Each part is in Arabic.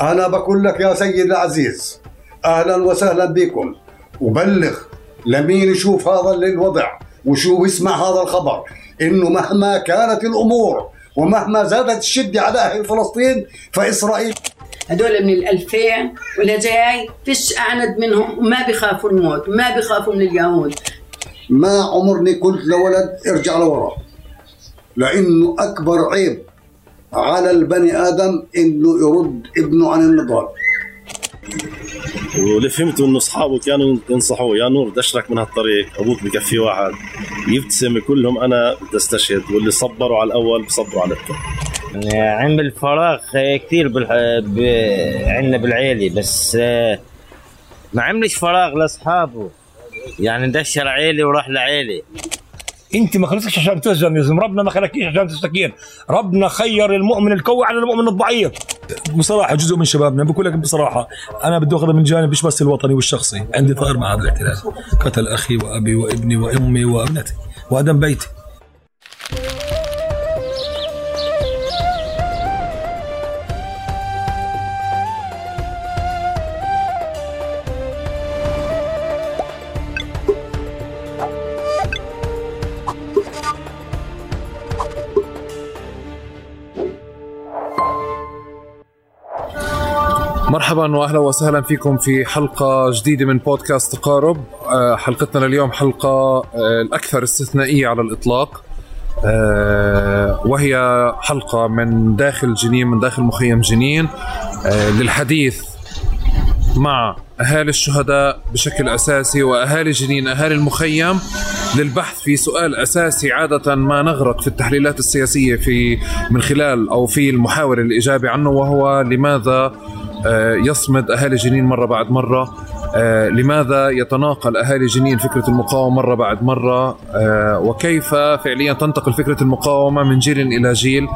أنا بقول لك يا سيد العزيز أهلا وسهلا بكم. وبلغ لمين يشوف هذا الوضع وشو يسمع هذا الخبر؟ إنه مهما كانت الأمور ومهما زادت الشدة على أهل فلسطين فإسرائيل هدول من الألفين ولا جاي؟ فيش أعند منهم وما بيخافوا الموت ما بيخافوا من اليهود. ما عمرني قلت لولد ارجع لورا. لأنه أكبر عيب على البني آدم انه يرد ابنه عن النضال. واللي فهمته انه اصحابه كانوا ينصحوه يا نور أشرك من هالطريق أبوك بكفي واحد. يبتسم كلهم أنا بدي أستشهد واللي صبروا على الأول بصبروا على الثاني. عمل فراغ كثير بالح... ب... عندنا بالعيلة بس آه، ما عملش فراغ لأصحابه. يعني دشر عيلي وراح لعيلي انت ما خلقتش عشان تهزم يزم ربنا ما خلقكيش عشان تستكين. ربنا خير المؤمن القوي على المؤمن الضعيف. بصراحة جزء من شبابنا بقول لك بصراحة أنا بدي اخذها من جانب مش بس الوطني والشخصي. عندي ثار مع هذا الاحتلال قتل أخي وأبي وابني وأمي وأبنتي وأدم بيتي. مرحبا واهلا وسهلا فيكم في حلقة جديدة من بودكاست تقارب. آه، حلقتنا لليوم حلقة آه، الأكثر استثنائية على الإطلاق. آه، وهي حلقة من داخل جنين من داخل مخيم جنين للحديث مع أهالي الشهداء بشكل أساسي وأهالي جنين أهالي المخيم للبحث في سؤال أساسي عادة ما نغرق في التحليلات السياسية في من خلال أو في المحاور الاجابه عنه وهو لماذا يصمد أهالي جنين مرة بعد مرة. آه، لماذا يتناقل أهالي جنين فكرة المقاومة مرة بعد مرة؟ آه، وكيف فعليا تنتقل فكرة المقاومة من جيل إلى جيل؟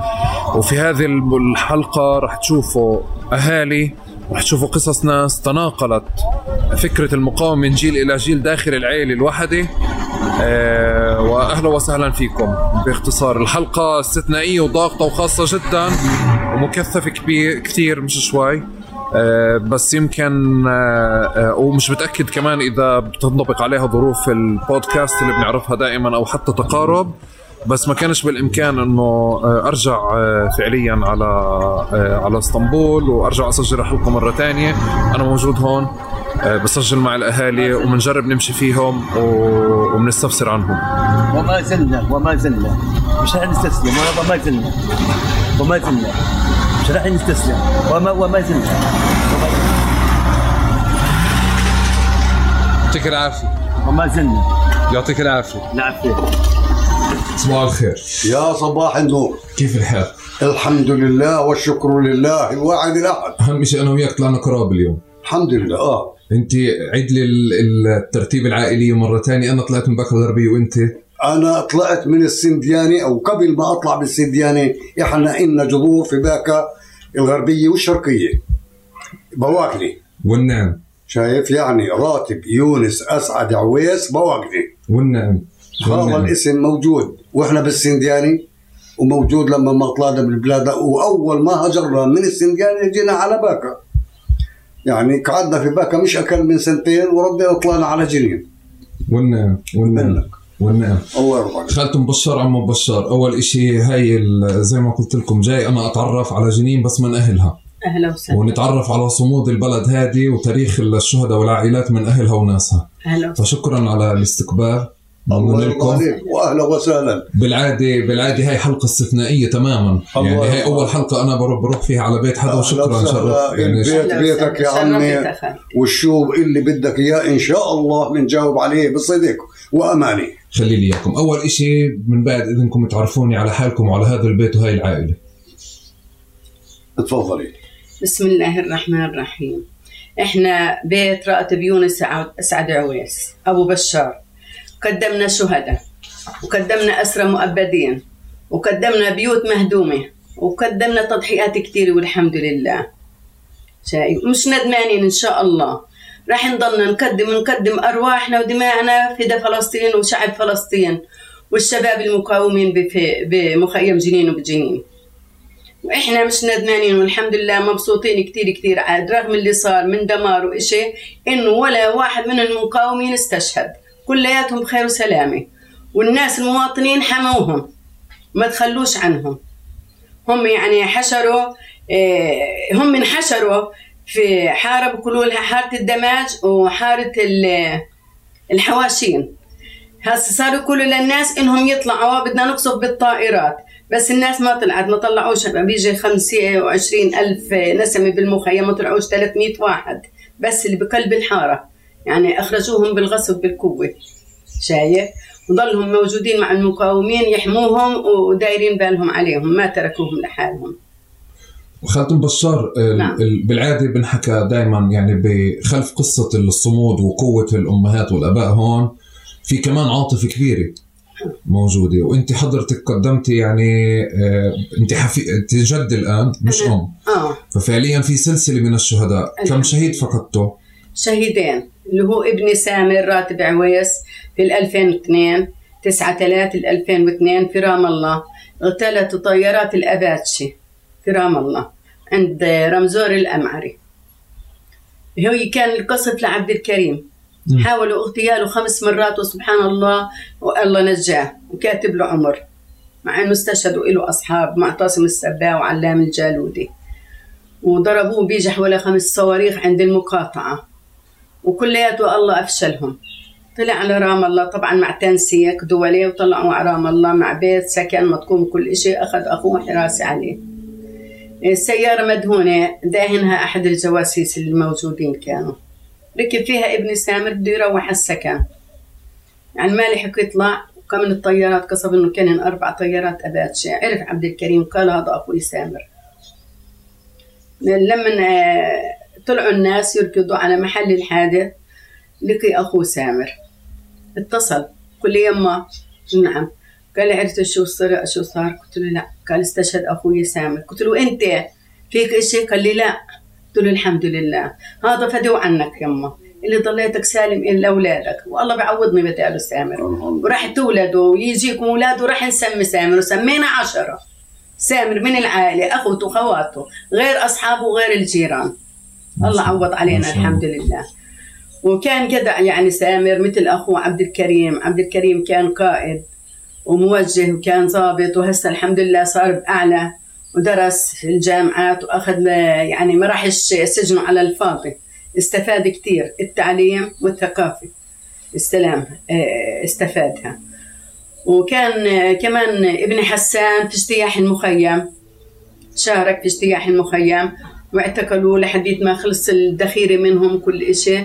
وفي هذه الحلقة راح تشوفوا أهالي راح تشوفوا قصص ناس تناقلت فكرة المقاومة من جيل إلى جيل داخل العائلة الوحدة أه وأهلا وسهلا فيكم. باختصار الحلقة استثنائية وضاغطة وخاصة جدا ومكثفة كبير كثير مش شوي. آه، بس يمكن آه، آه، ومش متأكد كمان إذا بتنطبق عليها ظروف البودكاست اللي بنعرفها دائما أو حتى تقارب بس ما كانش بالإمكان إنه أرجع فعليا على على إسطنبول وأرجع أسجل حلقه مرة ثانية أنا موجود هون بسجل مع الأهالي وبنجرب نمشي فيهم وبنستفسر عنهم. وما زلنا وما زلنا. مش رح نستسلم وما زلنا. وما زلنا. مش راح نستسلم وما وما زلنا يعطيك العافية. وما زلنا يعطيك العافية. العافية. صباح الخير. يا صباح النور. كيف الحال؟ الحمد لله والشكر لله الواحد الأحد. أهم شيء أنا وياك طلعنا قراب اليوم. الحمد لله. آه. أنت عيد لي الترتيب العائلي مرة ثانية أنا طلعت من باكا الغربيه وأنت أنا طلعت من السندياني أو قبل ما أطلع بالسندياني إحنا إلنا جذور في باكا الغربية والشرقية. بواكلي والنعم. شايف؟ يعني راتب يونس أسعد عويس بواكلي والنعم. هذا الاسم موجود. وإحنا بالسندياني وموجود لما ما طلعنا من البلاد. وأول ما هجرنا من السندياني جينا على باكا. يعني قعدنا في باكا مش أقل من سنتين وردينا طلعنا على جنين. والنعم. والنعم. والنعم الله يرضى خالته مبشر عمو بشار أول إشي هاي زي ما قلت لكم جاي أنا أتعرف على جنين بس من أهلها. أهلا وسهلا. ونتعرف على صمود البلد هذه وتاريخ الشهداء والعائلات من أهلها وناسها. أهلا فشكرا على الاستقبال. الله لكم واهلا وسهلا. بالعاده بالعادة هاي حلقة استثنائية تماما. يعني هاي أول حلقة أنا بروح بروح فيها على بيت حدا وشكرا شرف. يعني بيت بيتك يا عمي والشو اللي بدك إياه إن شاء الله بنجاوب عليه بصدق وامانه خلي لي إياكم. أول إشي من بعد إذنكم تعرفوني على حالكم وعلى هذا البيت وهاي العائلة. تفضلي. بسم الله الرحمن الرحيم. إحنا بيت راتب يونس اسعد عويس أبو بشار. قدمنا شهداء وقدمنا اسرى مؤبدين وقدمنا بيوت مهدومة وقدمنا تضحيات كثيره والحمد لله. شايف مش ندمانين إن شاء الله. راح نضلنا نقدم نقدم أرواحنا ودماءنا فداء فلسطين وشعب فلسطين والشباب المقاومين بمخيم جنين وبجنين. وإحنا مش ندمانين والحمد لله مبسوطين كتير كتير عاد رغم اللي صار من دمار وإشي إنه ولا واحد من المقاومين استشهد. كلياتهم بخير وسلامة. والناس المواطنين حموهم. ما تخلوش عنهم. هم يعني حشروا آه، هم انحشروا في حارة بيقولوا لها حارة الدماج وحارة ال- الحواشين هسه صاروا يقولوا للناس إنهم يطلعوا بدنا نقصف بالطائرات. بس الناس ما طلعت ما طلعوش. بيجي 25 ألف نسمة بالمخيم ما طلعوش 300 واحد. بس اللي بقلب الحارة يعني أخرجوهم بالغصب بالقوة. شايف؟ وضلهم موجودين مع المقاومين يحموهم ودايرين بالهم عليهم ما تركوهم لحالهم. خالد بشار نعم. ال- بالعادة بنحكى دائما يعني بخلف قصة الصمود وقوة الأمهات والأباء هون. في كمان عاطفة كبيرة موجودة وأنت حضرتك قدمتي يعني آه، أنت حفي... أنت جد الآن مش أم. آه. ففعليا في سلسلة من الشهداء. كم شهيد. فقدته؟ شهيدين اللي هو ابني سامر راتب عويس في ال 2002 9 3 ال 2002 في رام الله. اغتالت طيارات الأباتشي. في رام الله عند رمزور الأمعري. هو كان القصف لعبد الكريم. حاولوا اغتياله خمس مرات وسبحان الله والله نجاه وكاتب له عمر مع أنه استشهدوا له أصحاب معتصم السباع وعلام الجالودي. وضربوه بيجح ولا خمس صواريخ عند المقاطعة. وكلياته الله أفشلهم. طلع على رام الله طبعا مع تنسيق دولي وطلعوا على رام الله مع بيت سكن مطقوم كل شيء أخذ أخوه حراسة عليه. السيارة مدهونة داهنها أحد الجواسيس الموجودين كانوا. ركب فيها ابن سامر بده يروح السكن يعني ما لحق يطلع وكم من الطيارات قصب إنه كان أربع طيارات اباتشي عرف عبد الكريم قال هذا أخوي سامر. لما آه، طلعوا الناس يركضوا على محل الحادث لقي اخوه سامر. اتصل قال لي يما. نعم. قال لي عرفت شو صار؟ شو صار؟ قلت له لا. قال استشهد أخوي سامر قلت له أنت؟ فيك شيء قال لي لا. قلت له الحمد لله. هذا فدوا عنك يما. اللي ضليتك سالم الا اولادك والله بعوضني بداله سامر وراح تولدوا ويجيكم أولاد وراح نسمي سامر وسمينا عشرة. سامر من العائلة أخوته وخواته غير أصحابه وغير الجيران. الله عوض علينا. الحمد لله. وكان جدع يعني سامر مثل أخوه عبد الكريم. عبد الكريم كان قائد. وموجه وكان ضابط وهسه الحمد لله صار بأعلى ودرس في الجامعات وأخذ يعني ما راحش سجنه على الفاضي. استفاد كتير التعليم والثقافة. السلام آه، استفادها. وكان آه، كمان ابن حسان في اجتياح المخيم شارك في اجتياح المخيم واعتقلوا لحديت ما خلص الذخيرة منهم كل إشي.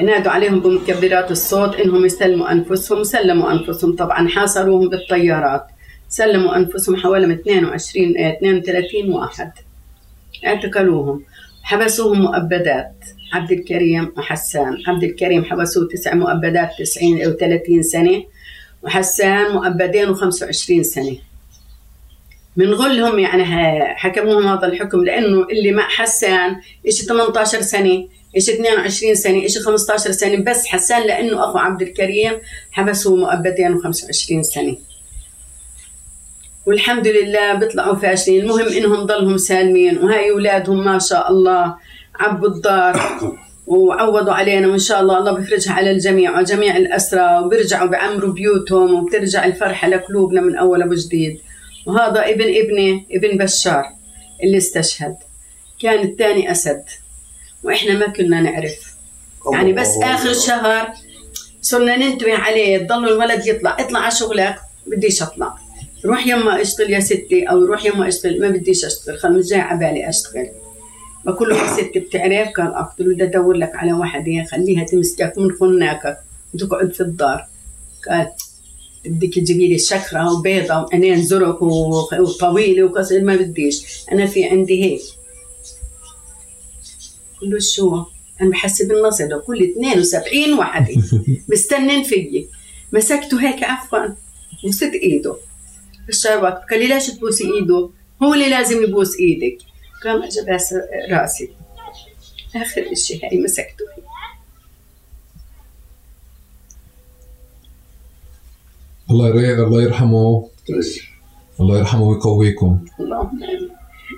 نادوا عليهم بمكبرات الصوت إنهم يسلموا أنفسهم سلموا أنفسهم. طبعا حاصروهم بالطيارات. سلموا أنفسهم حوالي من 22 آه، 32 واحد. اعتقلوهم حبسوهم مؤبدات. عبد الكريم وحسان عبد الكريم حبسوه تسع مؤبدات 90 أو 30 سنة. وحسان مؤبدين و25 سنة. من غلهم يعني حكموهم هذا الحكم لأنه اللي مع حسان إشي 18 سنة. إشي 22 سنة إشي 15 سنة بس حسان لأنه أخو عبد الكريم حبسوه مؤبدين و25 سنة. والحمد لله بيطلعوا فاشلين المهم إنهم ضلهم سالمين وهاي أولادهم ما شاء الله عبوا الدار وعوضوا علينا وإن شاء الله الله بيفرجها على الجميع وجميع الاسرى وبيرجعوا بعمروا بيوتهم وبترجع الفرحة لقلوبنا من أول وجديد وهذا ابن ابني ابن بشار اللي استشهد. كان الثاني أسد. وإحنا ما كنا نعرف. يعني بس آخر شهر صرنا ننتبه عليه. تضل الولد يطلع. اطلع على شغلك بديش أطلع. روح يما اشتغل يا ستي أو روح يما اشتغل. ما بديش أشتغل. خل مش جاي على بالي أشتغل. بقول له ستي بتعرف. قال اقتل بدي أدور لك على واحدة. خليها تمسكك من خناكك. وتقعد في الدار. قال بدك تجيبي لي شكرة وبيضة وعينين زرق وطويلة وقصير. ما بديش. أنا في عندي هيك. قل له شو أنا بحسب النصر كل 72 وحدة مستنين فيي. مسكته هيك عفوا. بوست إيده. الشربك قال لي ليش تبوسي إيده؟ هو اللي لازم يبوس إيدك. قام اجى باس راسي. آخر إشي هاي مسكته. الله يري... الله يرحمه. الله يرحمه ويقويكم. اللهم آمين.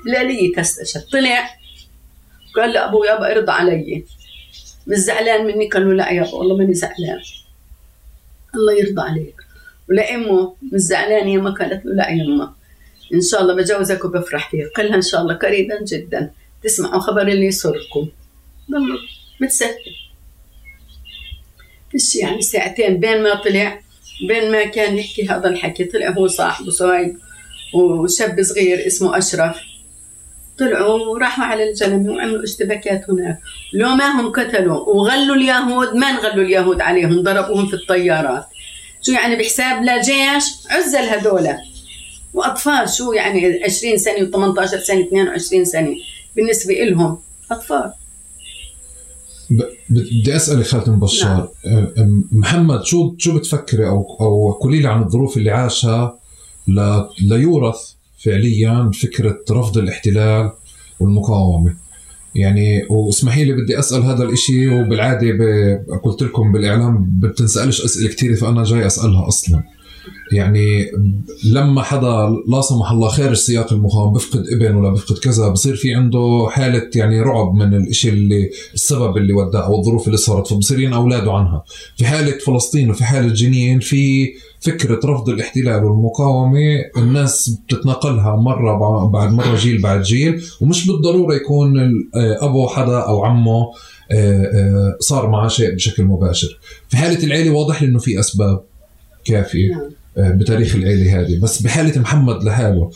لا لي تستشهد. طلع قال ابو يابا ارضى علي. مش زعلان مني؟ قال له لا يابا والله ماني زعلان. الله يرضى عليك. ولامه مش زعلان يما قالت له لا يما إن شاء الله بجوزك وبفرح فيك. قال لها إن شاء الله قريبا جدا. تسمعوا خبر اللي يسركم. والله متسهل. فيش يعني؟ ساعتين بين ما طلع بين ما كان يحكي هذا الحكي طلع هو صاحبه صهيب وشاب صغير اسمه أشرف. طلعوا وراحوا على الجنم وعملوا اشتباكات هناك. لو ما هم قتلوا وغلوا اليهود ما انغلوا اليهود عليهم ضربوهم في الطيارات. شو يعني بحساب لا جيش؟ عزل هذول. وأطفال شو يعني 20 سنة و18 سنة 22 سنة. بالنسبة لهم أطفال. بدي أسألك خالد بشار. أم- محمد شو شو بتفكري أو أو قولي لي عن الظروف اللي عاشها ل- ليورث فعليا فكرة رفض الاحتلال والمقاومة. يعني واسمحي لي بدي أسأل هذا الإشي وبالعادة ب- قلت لكم بالإعلام بتنسألش أسئلة كثيره فأنا جاي أسألها أصلا. يعني لما حدا لا سمح الله خارج سياق المقاومة بفقد ابن ولا بفقد كذا بصير في عنده حالة يعني رعب من الإشي اللي السبب اللي وداه أو الظروف اللي صارت فبصير اولاده عنها. في حالة فلسطين وفي حالة جنين في فكرة رفض الاحتلال والمقاومة الناس بتتناقلها مرة بع- بعد مرة جيل بعد جيل ومش بالضرورة يكون آه، أبو حدا أو عمه آه، آه، صار معه شيء بشكل مباشر. في حالة العيلة واضح لي إنه في أسباب كافية نعم. بتاريخ العيلة هذه. بس بحالة محمد لحاله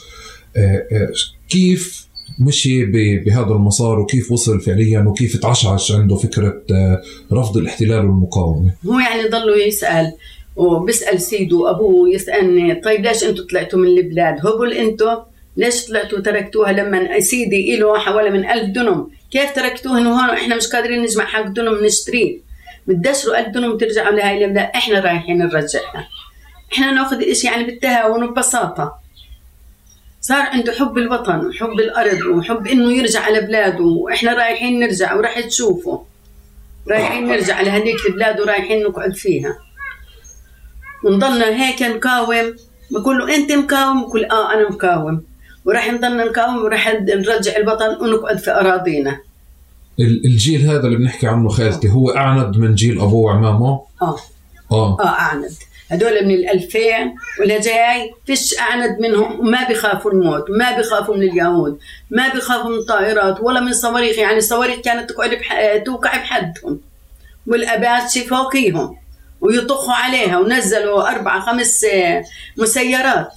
كيف مشي بهذا المسار وكيف وصل فعليا وكيف تعشعش عنده فكرة آه، رفض الاحتلال والمقاومة؟ هو يعني ضلوا يسأل. وبيسأل سيده وأبوه يسألني طيب ليش أنتوا طلعتوا من البلاد؟ هبل أنتوا ليش طلعتوا تركتوها لما سيدي إله حوالي من ألف دنم كيف تركتوها إنه هون إحنا مش قادرين نجمع حق دنم نشتريه؟ بتدشروا ألف دنم وترجعوا لهاي البلاد إحنا رايحين نرجعها. إحنا ناخذ الإشي يعني بالتهاون وببساطة. صار عنده حب الوطن وحب الأرض وحب إنه يرجع على بلاده. وإحنا رايحين نرجع وراح تشوفوا رايحين نرجع لهذيك البلاد ورايحين نقعد فيها. ونضلنا هيك نقاوم بقول له أنت مقاوم بقول آه أنا مقاوم وراح نضلنا نقاوم وراح نرجع الوطن ونقعد في أراضينا. ال- الجيل هذا اللي بنحكي عنه خالتي هو أعند من جيل ابوه وعمامه آه. آه. آه أعند. هدول من الألفين ولا جاي؟ فيش أعند منهم وما بيخافوا الموت ما بيخافوا من اليهود ما بيخافوا من الطائرات ولا من الصواريخ. يعني الصواريخ كانت تقعد بح... توقع بحدهم والأباتشي فوقيهم. ويطخوا عليها ونزلوا أربعة خمس آه، مسيرات.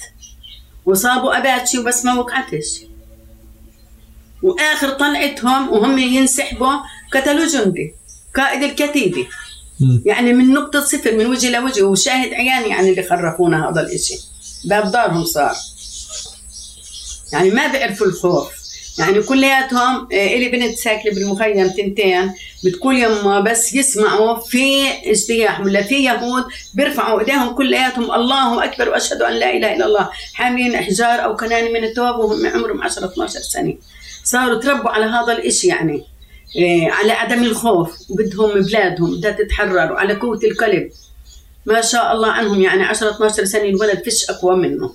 وصابوا أباتشي وبس ما وقعتش. وآخر طلعتهم وهم ينسحبوا قتلوا جندي قائد الكتيبة. يعني من نقطة صفر من وجه لوجه وشاهد عياني يعني اللي خرفونا هذا الإشي. باب دارهم صار. يعني ما بيعرفوا الخوف. يعني كلياتهم آه، إلي بنت ساكنة بالمخيم تنتين بتقول يما بس يسمعوا في اجتياح ولا في يهود بيرفعوا إيديهم كلياتهم الله أكبر وأشهد أن لا إله إلا الله. حاملين إحجار أو كناني من التواب وهم عمرهم 10 12 سنة. صاروا تربوا على هذا الإشي يعني إيه، على عدم الخوف وبدهم بلادهم بدها تتحرر وعلى قوة القلب. ما شاء الله عنهم يعني 10 12 سنة الولد فيش أقوى منه.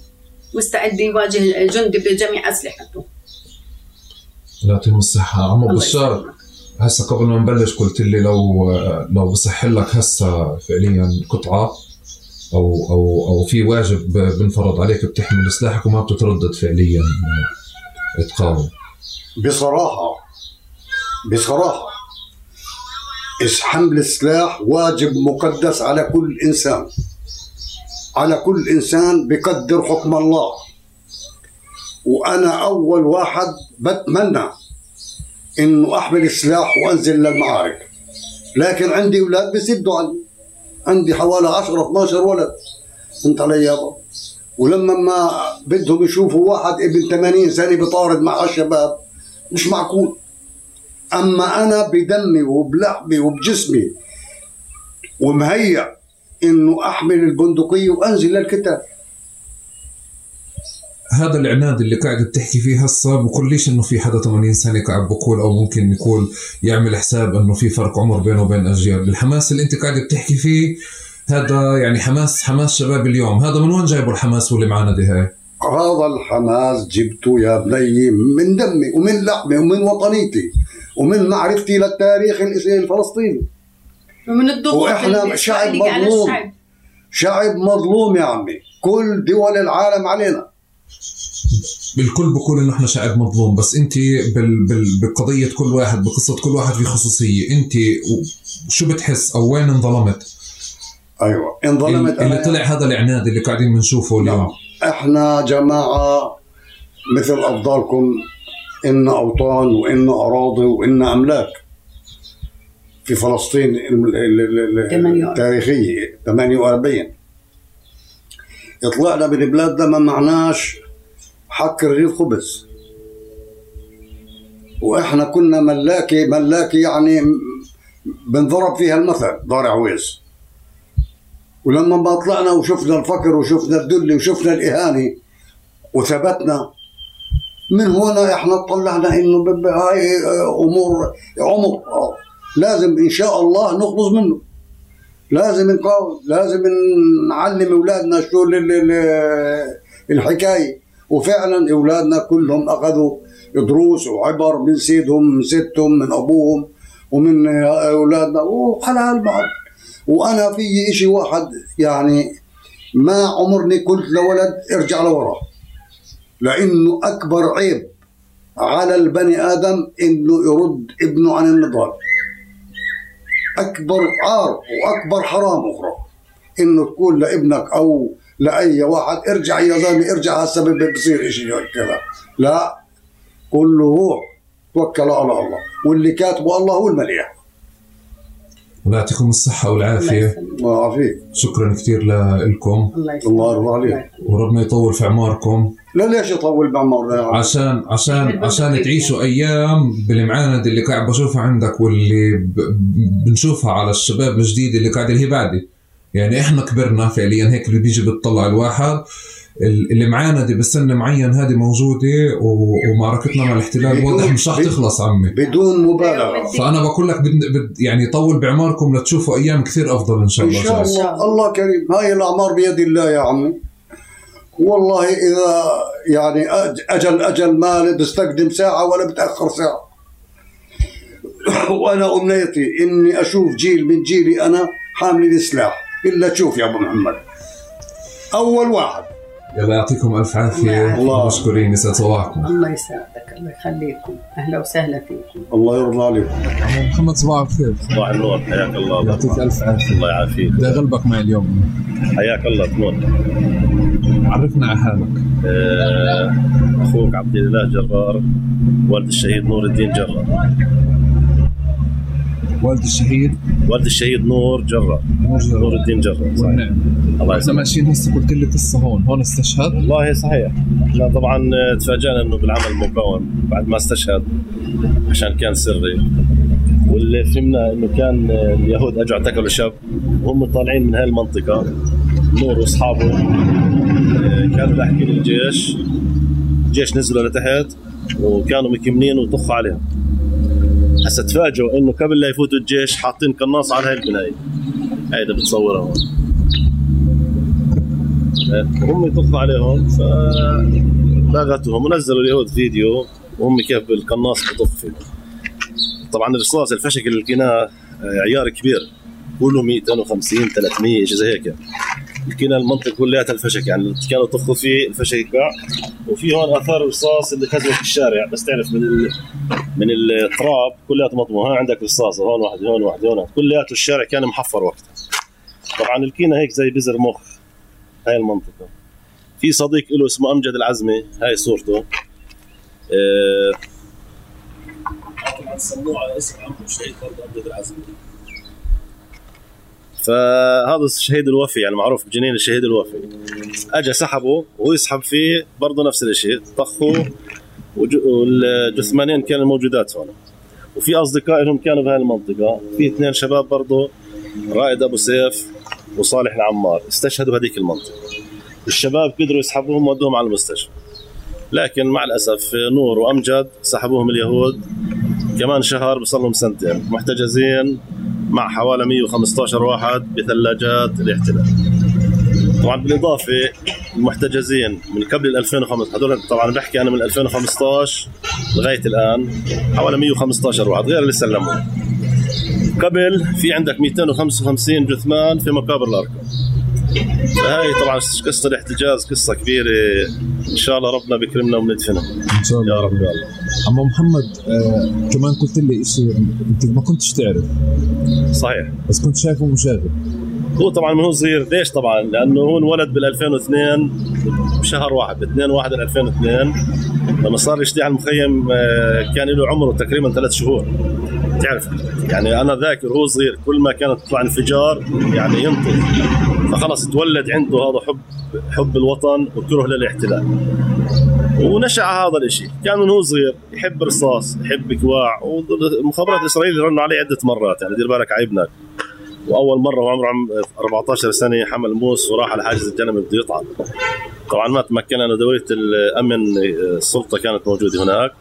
مستعد يواجه جندي بجميع أسلحته يعطيهم الصحة. عمو الله بشار هسه قبل ما نبلش قلت لي لو لو بصح لك هسه فعليا قطعة أو أو أو في واجب بنفرض عليك بتحمل سلاحك وما بتتردد فعليا تقاوم بصراحة بصراحة إس حمل السلاح واجب مقدس على كل إنسان. على كل إنسان بقدر حكم الله. وأنا أول واحد بتمنى إنه أحمل السلاح وأنزل للمعارك. لكن عندي أولاد بيسدوا عني. عندي حوالي 10 12 ولد. انت علي يابا. ولما ما بدهم يشوفوا واحد ابن 80 سنة بيطارد مع الشباب مش معقول. أما أنا بدمي وبلحمي وبجسمي ومهيأ إنه أحمل البندقية وأنزل للكتاب. هذا العناد اللي قاعد بتحكي فيه هسه بقوليش إنه في حدا 80 سنه قاعد بقول أو ممكن يقول يعمل حساب إنه في فرق عمر بينه وبين اجيال الحماس اللي أنت قاعد بتحكي فيه هذا يعني حماس حماس شباب اليوم. هذا من وين جايبه الحماس دي هاي؟ هذا الحماس جبته يا بني من دمي ومن لحمي ومن وطنيتي ومن معرفتي للتاريخ الفلسطيني. ومن الضغوط اللي شعب مظلوم. شعب مظلوم يا عمي. كل دول العالم علينا. بالكل بقول انه إحنا شعب مظلوم بس أنت بال بال بقضية كل واحد بقصة كل واحد في خصوصية. أنت شو بتحس؟ أو وين انظلمت؟ أيوه. انظلمت اللي أنا- طلع هذا العناد اللي قاعدين بنشوفه اليوم. نعم. إحنا جماعة مثل افضالكم إن أوطان وإن أراضي وإن أملاك. في فلسطين ال- ال- ال- ال- 48. التاريخية 48 طلعنا من بلادنا ما معناش حك رغيف خبز. وإحنا كنا ملاكي ملاكي يعني بنضرب فيها المثل دار عويس. ولما ما طلعنا وشفنا الفقر وشفنا الذل وشفنا الاهانه وثبتنا من هنا إحنا طلعنا إنه هاي أمور آه. لازم إن شاء الله نخلص منه. لازم نقاوم لازم نعلم أولادنا شو ال- ال- ال- الحكاية. وفعلا أولادنا كلهم أخذوا دروس وعبر من سيدهم من ستهم من أبوهم ومن أولادنا. وحلال بعض. وأنا في إشي واحد يعني ما عمرني قلت لولد ارجع لورا. لأنه أكبر عيب على البني آدم إنه يرد ابنه عن النضال. أكبر عار وأكبر حرام أخرى. انه تقول لابنك أو لأي واحد ارجع يا زلمة ارجع هسه بصير إشي كذا. لا قل له روح توكل على الله. واللي كاتبه الله هو المليح. الله يعطيكم والعافية. يسلمك. الله يعافيك. شكرا كثير لكم الله يرضى عليك. وربنا يطول في أعماركم. لا ليش يطول بعمرنا؟ عشان عشان. عشان تعيشوا أيام بالمعاند اللي قاعد بشوفها عندك واللي ب- بنشوفها على الشباب الجديد اللي قاعد اللي هي بعدي يعني إحنا كبرنا فعليا هيك اللي بيجي بتطلع الواحد. ال- اللي معانا دي بسن معين هذه موجودة ومعركتنا مع الاحتلال واضح مش رح تخلص عمي. بدون مبالغة. فأنا بقول لك بد بد يعني طول بعماركم لتشوفوا أيام كثير أفضل إن شاء إن الله. شاء جاي. الله. الله كريم. هاي الأعمار بيد الله يا عمي. والله إذا يعني أجل أجل ما بستقدم ساعة ولا بتأخر ساعة. وأنا أمنيتي إني أشوف جيل من جيلي أنا حاملين سلاح إلا تشوف يا أبو محمد. أول واحد. يلا يعطيكم ألف عافية. الله. مشكورين يسعد صباحكم. الله يسعدك الله يخليكم. أهلا وسهلا فيكم. الله يرضى عليكم. محمد صباح الخير. صباح النور. حياك الله. يعطيك ألف عافية. الله يعافيك. بدي أغلبك معي اليوم. حياك الله تمون عرفنا على حالك. آه، أخوك عبد الاله جرار والد الشهيد نور الدين جرار. والد الشهيد. والد الشهيد نور جرار نور نور الدين جرار صحيح. الله إحنا يسلمك ماشيين هسه قلت لي قصه هون هون استشهد. والله صحيح. إحنا طبعا آه، تفاجأنا إنه بالعمل مكون بعد ما استشهد عشان كان سري. واللي فهمنا إنه كان آه، اليهود أجوا اعتقلوا شاب وهم طالعين من هاي المنطقة نور وأصحابه آه، كانوا لاحقين الجيش. الجيش نزلوا لتحت وكانوا مكملين وطخوا عليهم. هسه تفاجئوا إنه قبل لا يفوتوا الجيش حاطين قناص على هاي البناية. هيدا بتصورها هون. هم يطخوا عليهم فلغتهم ونزلوا اليهود فيديو وهم كيف بالقناص بطخ فيه. طبعا الرصاص الفشك اللي لقيناه عيار كبير كله 250 300 شيء زي هيك. لقينا المنطقة كلها الفشك يعني كانوا يطخوا فيه الفشك يقع وفي هون آثار الرصاص اللي خزوه الشارع بس تعرف من ال... من التراب كلياته مطموع هون عندك رصاصة هون واحد هون واحد هون. كلياته الشارع كان محفر وقتها. طبعا لقينا هيك زي بزر مخ هاي المنطقة. في صديق له اسمه أمجد العزمي هاي صورته. آه، طبعا سموه على اسم أمجد العزمي. فهذا الشهيد الوفي يعني معروف بجنين الشهيد الوفي. اجى سحبه وهو يسحب فيه برضه نفس الشيء طخوا وج- والجثمانين كانوا موجودات هون وفي أصدقاء لهم كانوا بهاي المنطقة. في اثنين شباب برضه رائد أبو سيف وصالح العمار استشهدوا هذيك المنطقة. الشباب قدروا يسحبوهم ودوهم على المستشفى. لكن مع الأسف نور وأمجد سحبوهم اليهود كمان شهر بصار لهم سنتين. محتجزين مع حوالي 115 واحد بثلاجات الاحتلال. طبعا بالإضافة المحتجزين من قبل 2005 هذول طبعا بحكي أنا من 2015 لغاية الآن حوالي 115 واحد غير اللي سلموا قبل في عندك 255 جثمان في مقابر الأركان. فهاي طبعا قصة الاحتجاز قصة كبيرة. إن شاء الله ربنا بيكرمنا وبندفنها. إن شاء الله. يا رب يا الله عمو محمد آه كمان قلت لي شيء أنت ما كنتش تعرف. صحيح. بس كنت شايفه مشاهد. هو طبعا من هو صغير ليش طبعا؟ لأنه هو انولد بال 2002 بشهر واحد ب 2 1 2002 لما صار يشتغل على المخيم آه، كان له عمره تقريبا ثلاث شهور. تعرف. يعني أنا ذاكر هو صغير كل ما كانت تطلع انفجار يعني ينطق. فخلص تولد عنده هذا حب حب الوطن وكره للاحتلال. ونشأ هذا الشيء كان من هو صغير يحب الرصاص يحب كواع والمخابرات الاسرائيليه رنوا عليه عدة مرات. يعني دير بالك عيبنا وأول مرة وعمره عم 14 سنة حمل موس وراح على حاجز الجنم بده يطعن. طبعا ما تمكن انه دولة الأمن السلطة كانت موجودة هناك.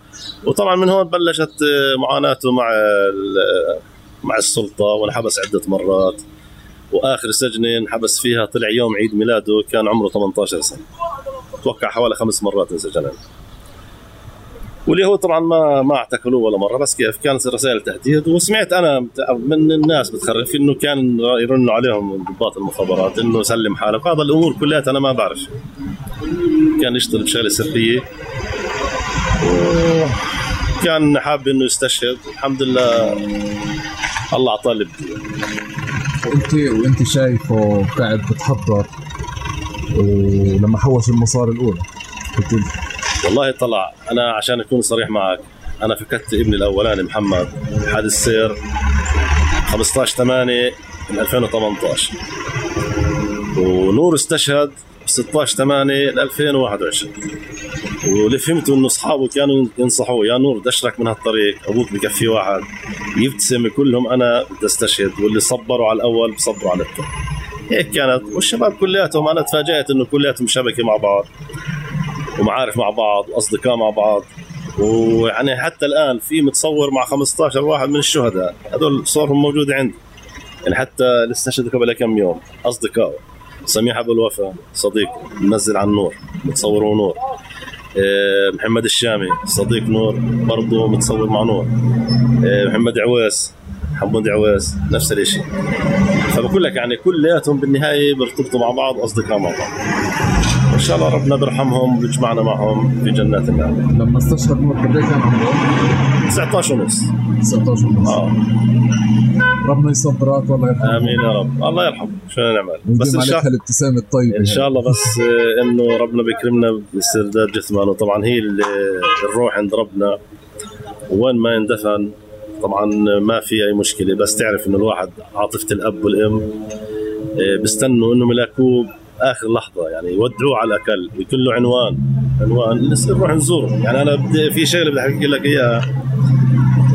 وطبعا من هون بلشت معاناته مع ال- مع السلطة وانحبس عدة مرات. وآخر سجنه انحبس فيها طلع يوم عيد ميلاده كان عمره 18 سنة. أتوقع حوالي خمس مرات انسجن واليهود طبعا ما ما اعتقلوه ولا مرة بس كيف؟ كانت رسائل تهديد. وسمعت أنا من الناس بتخرف إنه كان يرنوا عليهم ضباط المخابرات إنه سلم حالك. هذا الأمور كلها أنا ما بعرف كان يشتغل بشغلة سرية. كان حاب إنه يستشهد. الحمد لله الله أعطاه اللي بده وانت وانت شايفه قاعد بتحضر ولما حوش المصاري الأولى. والله طلع أنا عشان أكون صريح معك أنا فكرت ابني الأولاني محمد حادث سير 15 8 من 2018 ونور استشهد 16 8 2021 واللي فهمته انه اصحابه كانوا ينصحوه يا نور دشرك من هالطريق أبوك بكفي واحد. يبتسم كلهم أنا بدي أستشهد. واللي صبروا على الأول بصبروا على الثاني هيك كانت. والشباب كلياتهم أنا تفاجأت إنه كلياتهم شبكة مع بعض ومعارف مع بعض وأصدقاء مع بعض. ويعني حتى الآن في متصور مع 15 واحد من الشهداء. هذول صورهم موجودة عندي. يعني حتى اللي استشهدوا قبل كم يوم. اصدقائه سميح أبو الوفا صديق منزل عن نور. متصور نور. محمد الشامي صديق نور برضه متصور مع نور. آه، محمد عويس. حمود عويس نفس الشيء فبقول لك يعني كلياتهم بالنهاية بيرتبطوا مع بعض أصدقاء مع بعض. ان شاء الله ربنا بيرحمهم ويجمعنا معهم في جنات النعيم لما استشهد نور قد كان عمره؟ 19 ونص. 19 ونص. آه. ربنا يصبرك والله يرحمه. آمين يا رب. الله يرحمه. شو نعمل؟ بس إن شاء عليك هالابتسامه الطيبة إن شاء الله بس آه، إنه ربنا بيكرمنا باسترداد جثمانه طبعا هي ال- الروح عند ربنا. وين ما يندفن طبعا ما في أي مشكلة بس تعرف إنه الواحد عاطفة الأب والأم آه، بيستنوا إنهم يلاقوه آخر لحظة يعني يودعوه على الأقل ويكون له عنوان عنوان لسه نروح نزوره. يعني أنا بدي في شغلة بدي أحكي لك إياها.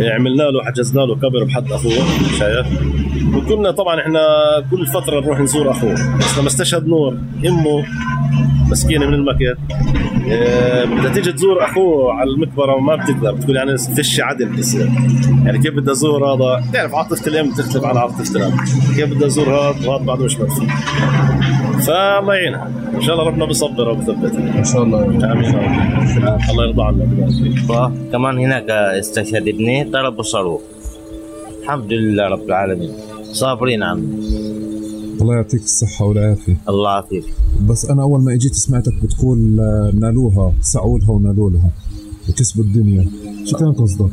آه، عملنا له حجزنا له قبر بحد أخوه شايف؟ وكنا طبعا إحنا كل فترة نروح نزور أخوه. بس لما استشهد نور أمه مسكينة من المكت آه، بدها تيجي تزور أخوه على المقبرة وما بتقدر بتقول يعني فيش عدل بصير يعني كيف بدها أزور هذا؟ تعرف عاطفه الام تختلف عن عاطفه الاب كيف بدها أزور هذا؟ وهذا بعده مش مرفوع فالله يعينها. إن شاء الله ربنا بيصبرها وبثبتها إن شاء الله. آمين. يا رب الله. يرضى فيك. كمان هناك استشهد ابني ضربوا صاروخ الحمد لله رب العالمين. صابرين عمي. الله يعطيك الصحة والعافية. الله يعافيك. بس أنا أول ما إجيت سمعتك بتقول آه، نالوها سعوا لها ونالوا لها وكسبوا الدنيا. شو كان قصدك؟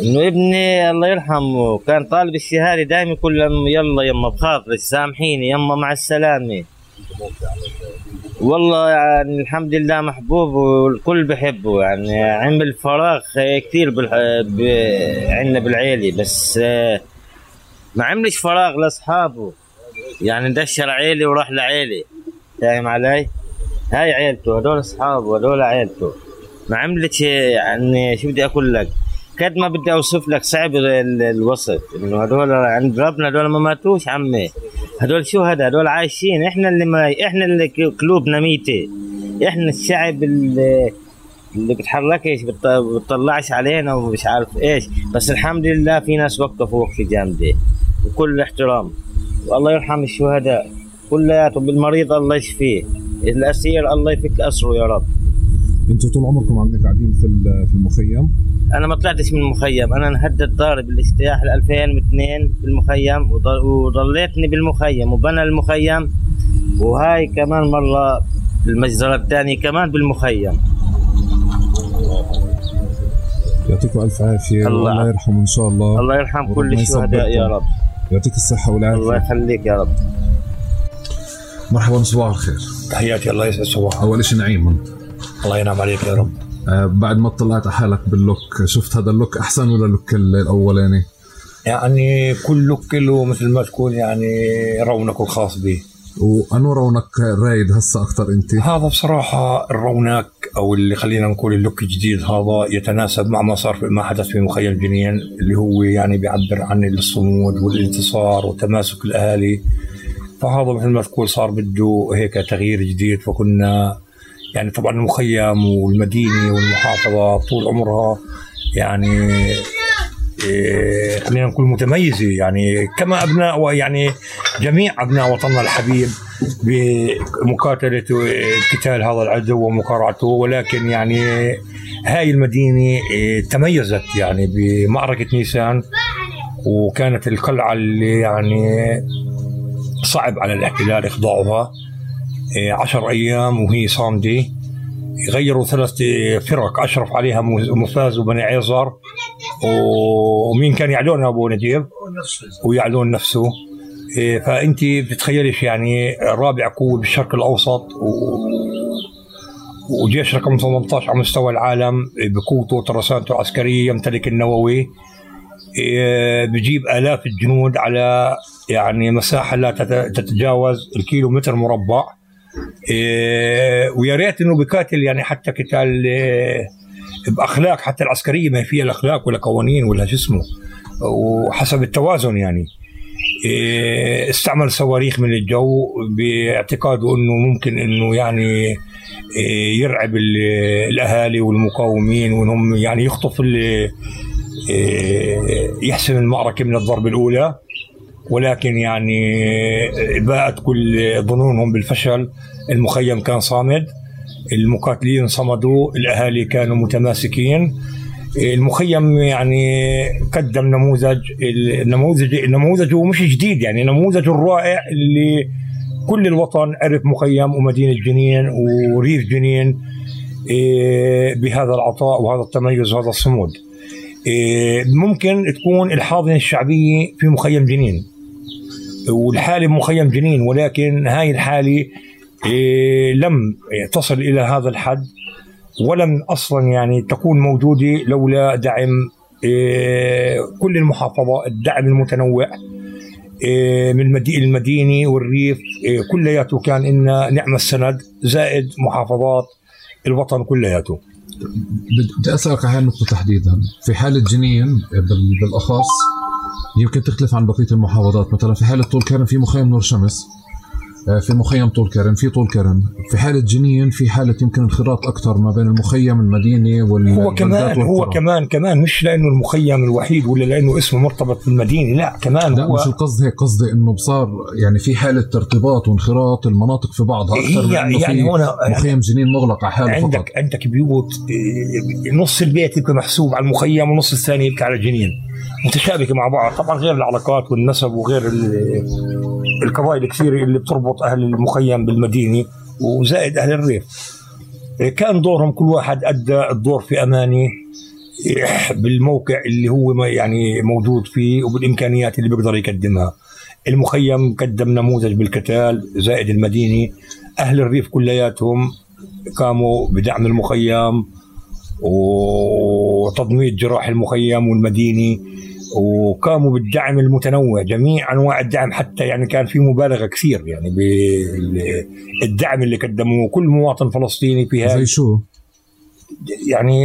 إنه ابني الله يرحمه كان طالب الشهادة دائما يقول يلا يما بخاطرك سامحيني يما مع السلامة. والله يعني الحمد لله محبوب والكل بحبه. يعني عمل فراغ كثير بالح... ب... عندنا بالعيلة. بس آه، ما عملش فراغ لأصحابه. يعني دشر عيلة وراح لعيلة فاهم علي؟ هاي عيلته هدول أصحابه هدول عيلته. ما عملتش يعني شو بدي أقول لك؟ قد ما بدي أوصف لك صعب ال- الوصف إنه هدول عند ربنا هدول ما ماتوش عمي. هدول شو هذا هدول عايشين. إحنا اللي ما إحنا اللي قلوبنا ميتة. إحنا الشعب اللي اللي بتحركش بت- بتطلعش علينا ومش عارف إيش. بس الحمد لله في ناس وقفوا وقفة جامدة. وكل احترام. والله يرحم الشهداء. كلياتهم بالمريض الله يشفيه. الأسير الله يفك أسره يا رب. أنتوا طول عمركم عندك قاعدين في في المخيم؟ أنا ما طلعتش من المخيم. أنا انهدد ضارب الاجتياح 2002 بالمخيم وضل- وضليتني بالمخيم وبنى المخيم وهاي كمان مرة المجزره الثانية كمان بالمخيم. يعطيكم ألف عافية الله والله يرحمه إن شاء الله. الله يرحم كل الشهداء يا. رب. يعطيك الصحة الله والعافيه يخليك يا رب. مرحبا صباح الخير. تحياتي الله يسعد صباحك. اول شيء نعيم الله ينعم عليك يا رب. آه بعد ما طلعت على حالك بال look شفت هذا ال look أحسن ولا ال look ال- الاولاني يعني؟ كل look له مثل ما تقول يعني رونقه الخاص به. وانو رونق رايد هسه أكثر أنت؟ هذا بصراحة الرونق أو اللي خلينا نقول اللوك الجديد هذا يتناسب مع ما صار ما حدث في مخيم جنين اللي هو يعني بيعبر عن الصمود والانتصار وتماسك الأهالي. فهذا مثل ما تقول صار بده هيك تغيير جديد فكنا يعني طبعا المخيم والمدينة والمحافظة طول عمرها يعني خلينا نقول متميزة يعني كما أبناء يعني جميع أبناء وطننا الحبيب بمقاتلة قتال هذا العدو ومقارعته ولكن يعني هاي المدينة إيه، تميزت يعني بمعركة نيسان وكانت القلعة اللي يعني صعب على الاحتلال إخضاعها إيه، عشر أيام وهي صامدة. غيروا ثلاث فرق أشرف عليها مفاز وبني عيزر ومين كان يعلون أبو نجيب؟ ويعلون نفسه. إيه، فأنت بتتخيلش يعني رابع قوة بالشرق الأوسط و وجيش رقم 18 على مستوى العالم بقوته وترسانته العسكرية يمتلك النووي. إيه، بجيب آلاف الجنود على يعني مساحة لا تت- تتجاوز الكيلو متر مربع. إيه، ويا ريت إنه بقاتل يعني حتى قتال إيه، بأخلاق حتى العسكرية ما فيها الأخلاق ولا قوانين ولا شو اسمه وحسب التوازن يعني. إيه، استعمل صواريخ من الجو باعتقاده إنه ممكن إنه يعني إيه، يرعب ال- الأهالي والمقاومين وإنهم يعني يخطف إيه، يحسم المعركة من الضربه الأولى. ولكن يعني باءت كل ظنونهم بالفشل. المخيم كان صامد. المقاتلين صمدوا الأهالي كانوا متماسكين. المخيم يعني قدم نموذج النموذج نموذجه مش جديد يعني نموذجه الرائع اللي كل الوطن عرف مخيم ومدينة جنين وريف جنين إيه، بهذا العطاء وهذا التميز وهذا الصمود. إيه، ممكن تكون الحاضنة الشعبية في مخيم جنين. والحالة بمخيم جنين ولكن هاي الحالة لم تصل إلى هذا الحد ولم أصلا يعني تكون موجودة لولا دعم إيه، كل المحافظه الدعم المتنوع إيه، من المدي- المدينة والريف إيه، كلياته كان إن نعم السند زائد محافظات الوطن كلياته. بد- بدي أسألك على النقطة تحديدا. في حاله جنين بال- بالأخص يمكن تختلف عن بقية المحافظات. مثلا في حاله طول كرم في مخيم نور شمس. في مخيم طول كرم في طول كرم. في حالة جنين في حالة يمكن انخراط أكثر ما بين المخيم المدينة وال هو كمان هو كمان كمان مش لأنه المخيم الوحيد ولا لأنه اسمه مرتبط بالمدينة لا كمان لا هو مش القصد هيك قصدي إنه بصار يعني في حالة ارتباط وانخراط المناطق في بعضها هي انه يعني في هنا مخيم جنين مغلق على حاله فقط. عندك عندك بيوت إيه، نص البيت يبقى محسوب على المخيم ونص الثاني يبقى على الجنين متشابكة مع بعض. طبعا غير العلاقات والنسب وغير ال- القبائل الكثيرة اللي بتربط أهل المخيم بالمدينة وزائد أهل الريف. كان دورهم كل واحد أدى الدور في امانه بالموقع اللي هو يعني موجود فيه وبالإمكانيات اللي بيقدر يقدمها. المخيم قدم نموذج بالقتال زائد المدينة. أهل الريف كلياتهم قاموا بدعم المخيم وتضميد جراح المخيم والمديني وقاموا بالدعم المتنوع جميع أنواع الدعم حتى يعني كان في مبالغة كثير يعني بالدعم اللي قدموه كل مواطن فلسطيني في هذا زي شو؟ يعني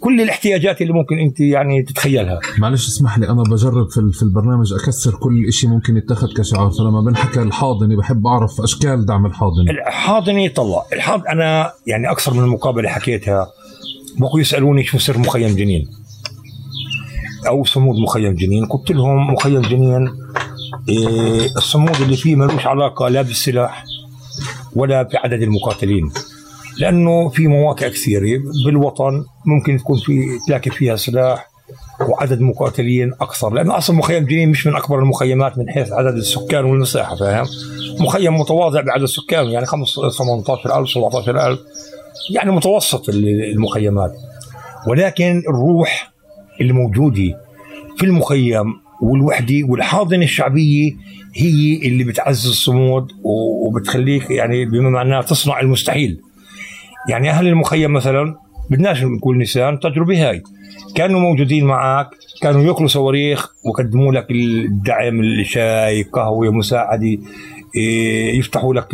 كل الاحتياجات اللي ممكن أنت يعني تتخيلها. معلش اسمح لي أنا بجرب في في البرنامج أكسر كل شيء ممكن يتخذ كشعار فلما بنحكى الحاضنه بحب أعرف أشكال دعم الحاضنه الحاضنه طلع. الحاض أنا يعني أكثر من مقابلة حكيتها. بقوا يسألوني شو سر مخيم جنين. أو صمود مخيم جنين. قلت لهم مخيم جنين إيه الصمود اللي فيه ملوش علاقة لا بالسلاح ولا في عدد المقاتلين لأنه في مواقع كثيرة بالوطن ممكن تكون في تلاقي فيها سلاح وعدد مقاتلين أكثر. لأنه أصلا مخيم جنين مش من أكبر المخيمات من حيث عدد السكان والمساحة فاهم؟ مخيم متواضع بعدد السكان يعني 15 18000 17000 يعني متوسط المخيمات. ولكن الروح اللي موجوده في المخيم والوحدة والحاضنة الشعبية هي اللي بتعزز الصمود وبتخليك يعني بما معناه تصنع المستحيل. يعني أهل المخيم مثلا بدناش نقول نسان التجربه هاي. كانوا موجودين معك كانوا يأكلوا صواريخ وقدموا لك الدعم الشاي قهوة مساعدة. يفتحوا لك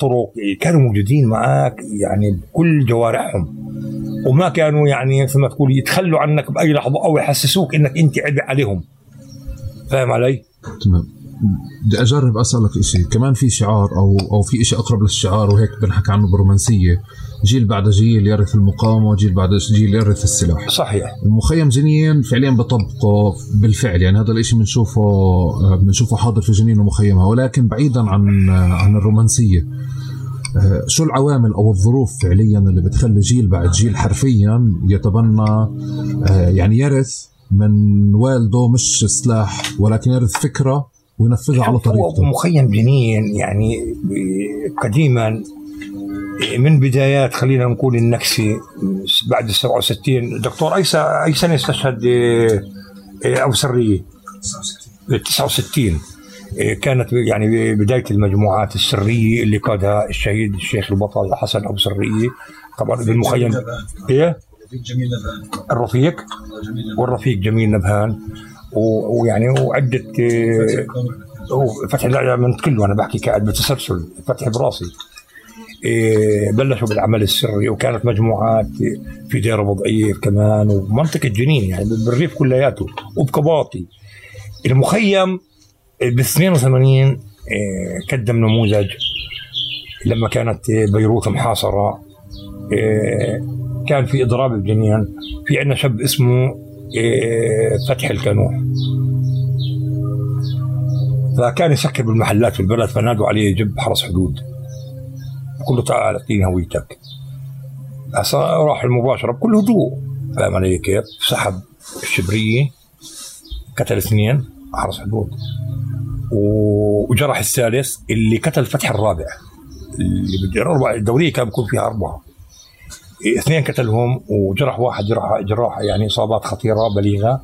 طرق. كانوا موجودين معك يعني بكل جوارحهم. وما كانوا يعني مثل ما تقول يتخلوا عنك بأي لحظة أو يحسسوك إنك أنت عبء عليهم. فاهم علي؟ تمام. بدي أجرب أسألك شيء كمان في شعار أو أو في شيء أقرب للشعار وهيك بنحكي عنه برومانسية. جيل بعد جيل يرث المقاومة وجيل بعد جيل يرث السلاح. صحيح. المخيم جنين فعليا بطبقه بالفعل يعني هذا الشيء بنشوفه بنشوفه حاضر في جنين ومخيمها ولكن بعيدا عن عن الرومانسية. آه، شو العوامل أو الظروف فعليا اللي بتخلي جيل بعد جيل حرفيا يتبنى آه، يعني يرث من والده مش سلاح ولكن يرث فكرة وينفذها على طريقته. مخيم جنين يعني قديما من بدايات خلينا نقول النكسه بعد ال 67 دكتور أي أي سنة استشهد آه، أو سرية؟ 69 كانت يعني بداية المجموعات السرية اللي قادها الشهيد الشيخ البطل حسن أبو سرية. طبعا بالمخيم. إيه؟ جميل نبهان. الرفيق؟ والرفيق جميل نبهان. ويعني وعده فتح من كله أنا بحكي قاعد بتسلسل فتح براسي. بلشوا بالعمل السري وكانت مجموعات في دير أبو ضعيف كمان ومنطقة جنين يعني بالريف كلياته وبكباطي. المخيم بال 82 إيه قدم نموذج لما كانت بيروت محاصرة. إيه كان في إضراب بجنين في عندنا شاب اسمه إيه فتح الكانوح فكان يسكر بالمحلات في البلد فنادوا عليه يجب حرس حدود. يقول له تعال اعطيني هويتك. راح المباشرة بكل هدوء. فاهم علي كيف؟ سحب الشبريه قتل اثنين حرس حدود. وجرح الثالث اللي قتل فتح الرابع. اللي بدي الرابع الدورية كان بيكون فيها أربعة. اثنين قتلهم وجرح واحد جراحه يعني إصابات خطيرة بليغة.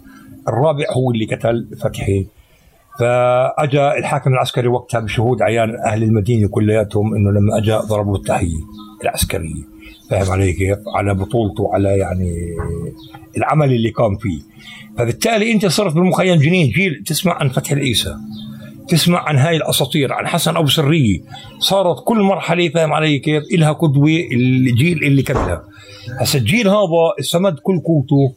الرابع هو اللي قتل فتحي فاجى الحاكم العسكري وقتها بشهود عيان أهل المدينة كلياتهم إنه لما اجى ضربوا التحيه العسكريه فاهم علي كيف؟ على بطولته على يعني العمل اللي قام فيه فبالتالي أنت صرت بالمخيم جنين جيل تسمع عن فتح العيسى تسمع عن هاي الأساطير عن حسن أبو سريه صارت كل مرحلة فاهم علي كيف؟ إلها قدوة الجيل اللي قبلها هسا الجيل هذا استمد كل قوته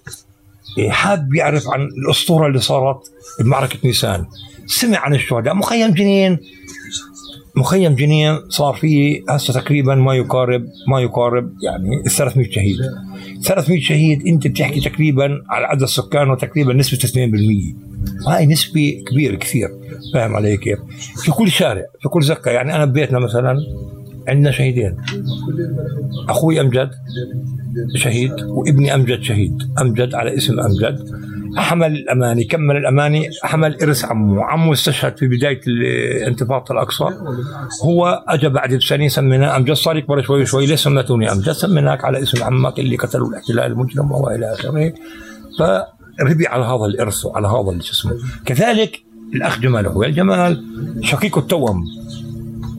إيه، حاب يعرف عن الأسطورة اللي صارت بمعركة نيسان سمع عن الشهداء. مخيم جنين. مخيم جنين صار فيه هسه تقريبا ما يقارب ما يقارب يعني 300 شهيد. 300 شهيد انت بتحكي تقريبا على عدد السكان وتقريبا نسبة 2% هاي نسبة كبيرة كثير. فاهم علي كيف؟ في كل شارع في كل زكه يعني أنا ببيتنا مثلا عندنا شهيدين. أخوي أمجد شهيد وابني أمجد شهيد. أمجد على اسم أمجد. حمل الأماني كمل الأماني حمل إرث عمه. عمه استشهد في بداية الانتفاضه الأقصى. هو اجى بعد بسنة سميناه أمجد. صار يكبر شوي شوي. ليش سميتوني أمجد؟ سميناك على اسم عمك اللي قتلوا الاحتلال المجرم وإلى آخره. فربي على هذا الإرث وعلى هذا شو اسمه. كذلك الأخ جمال حويل جمال شقيقه التوأم.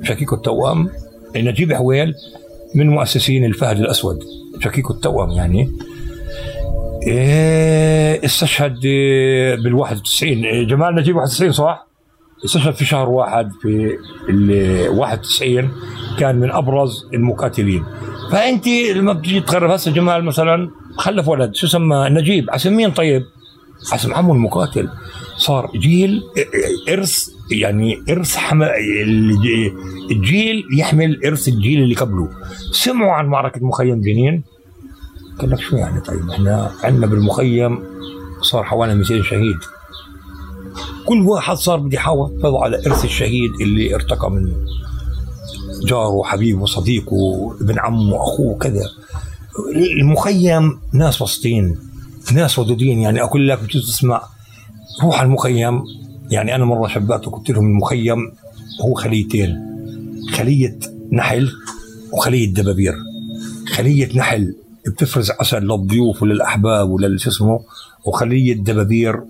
شقيقه التوأم. نجيب حويل من مؤسسين الفهد الأسود. شقيقه التوأم يعني. إيه استشهد بال 91 جمال نجيب 91 صح؟ استشهد في شهر واحد في ال 91 كان من أبرز المقاتلين. فأنت لما بتجي تقرب هسه جمال مثلا خلف ولد شو سمى نجيب. عسم مين طيب؟ عسم عمه المقاتل. صار جيل إرث يعني إرث حمل الجيل يحمل إرث الجيل اللي قبله. سمعوا عن معركة مخيم جنين قال لك شو يعني طيب؟ إحنا عندنا بالمخيم صار حوالي 200 شهيد. كل واحد صار بده يحافظ على إرث الشهيد اللي ارتقى منه جاره وحبيبه وصديقه ابن عمه وأخوه كذا المخيم ناس وسطين ناس ودودين. يعني أقول لك بتجوز تسمع روح على المخيم يعني أنا مرة شبعت وقلت لهم المخيم هو خليتين خلية نحل وخلية دبابير خلية نحل بتفرز عسل للضيوف وللأحباب ولل اسمه وخلية دبابير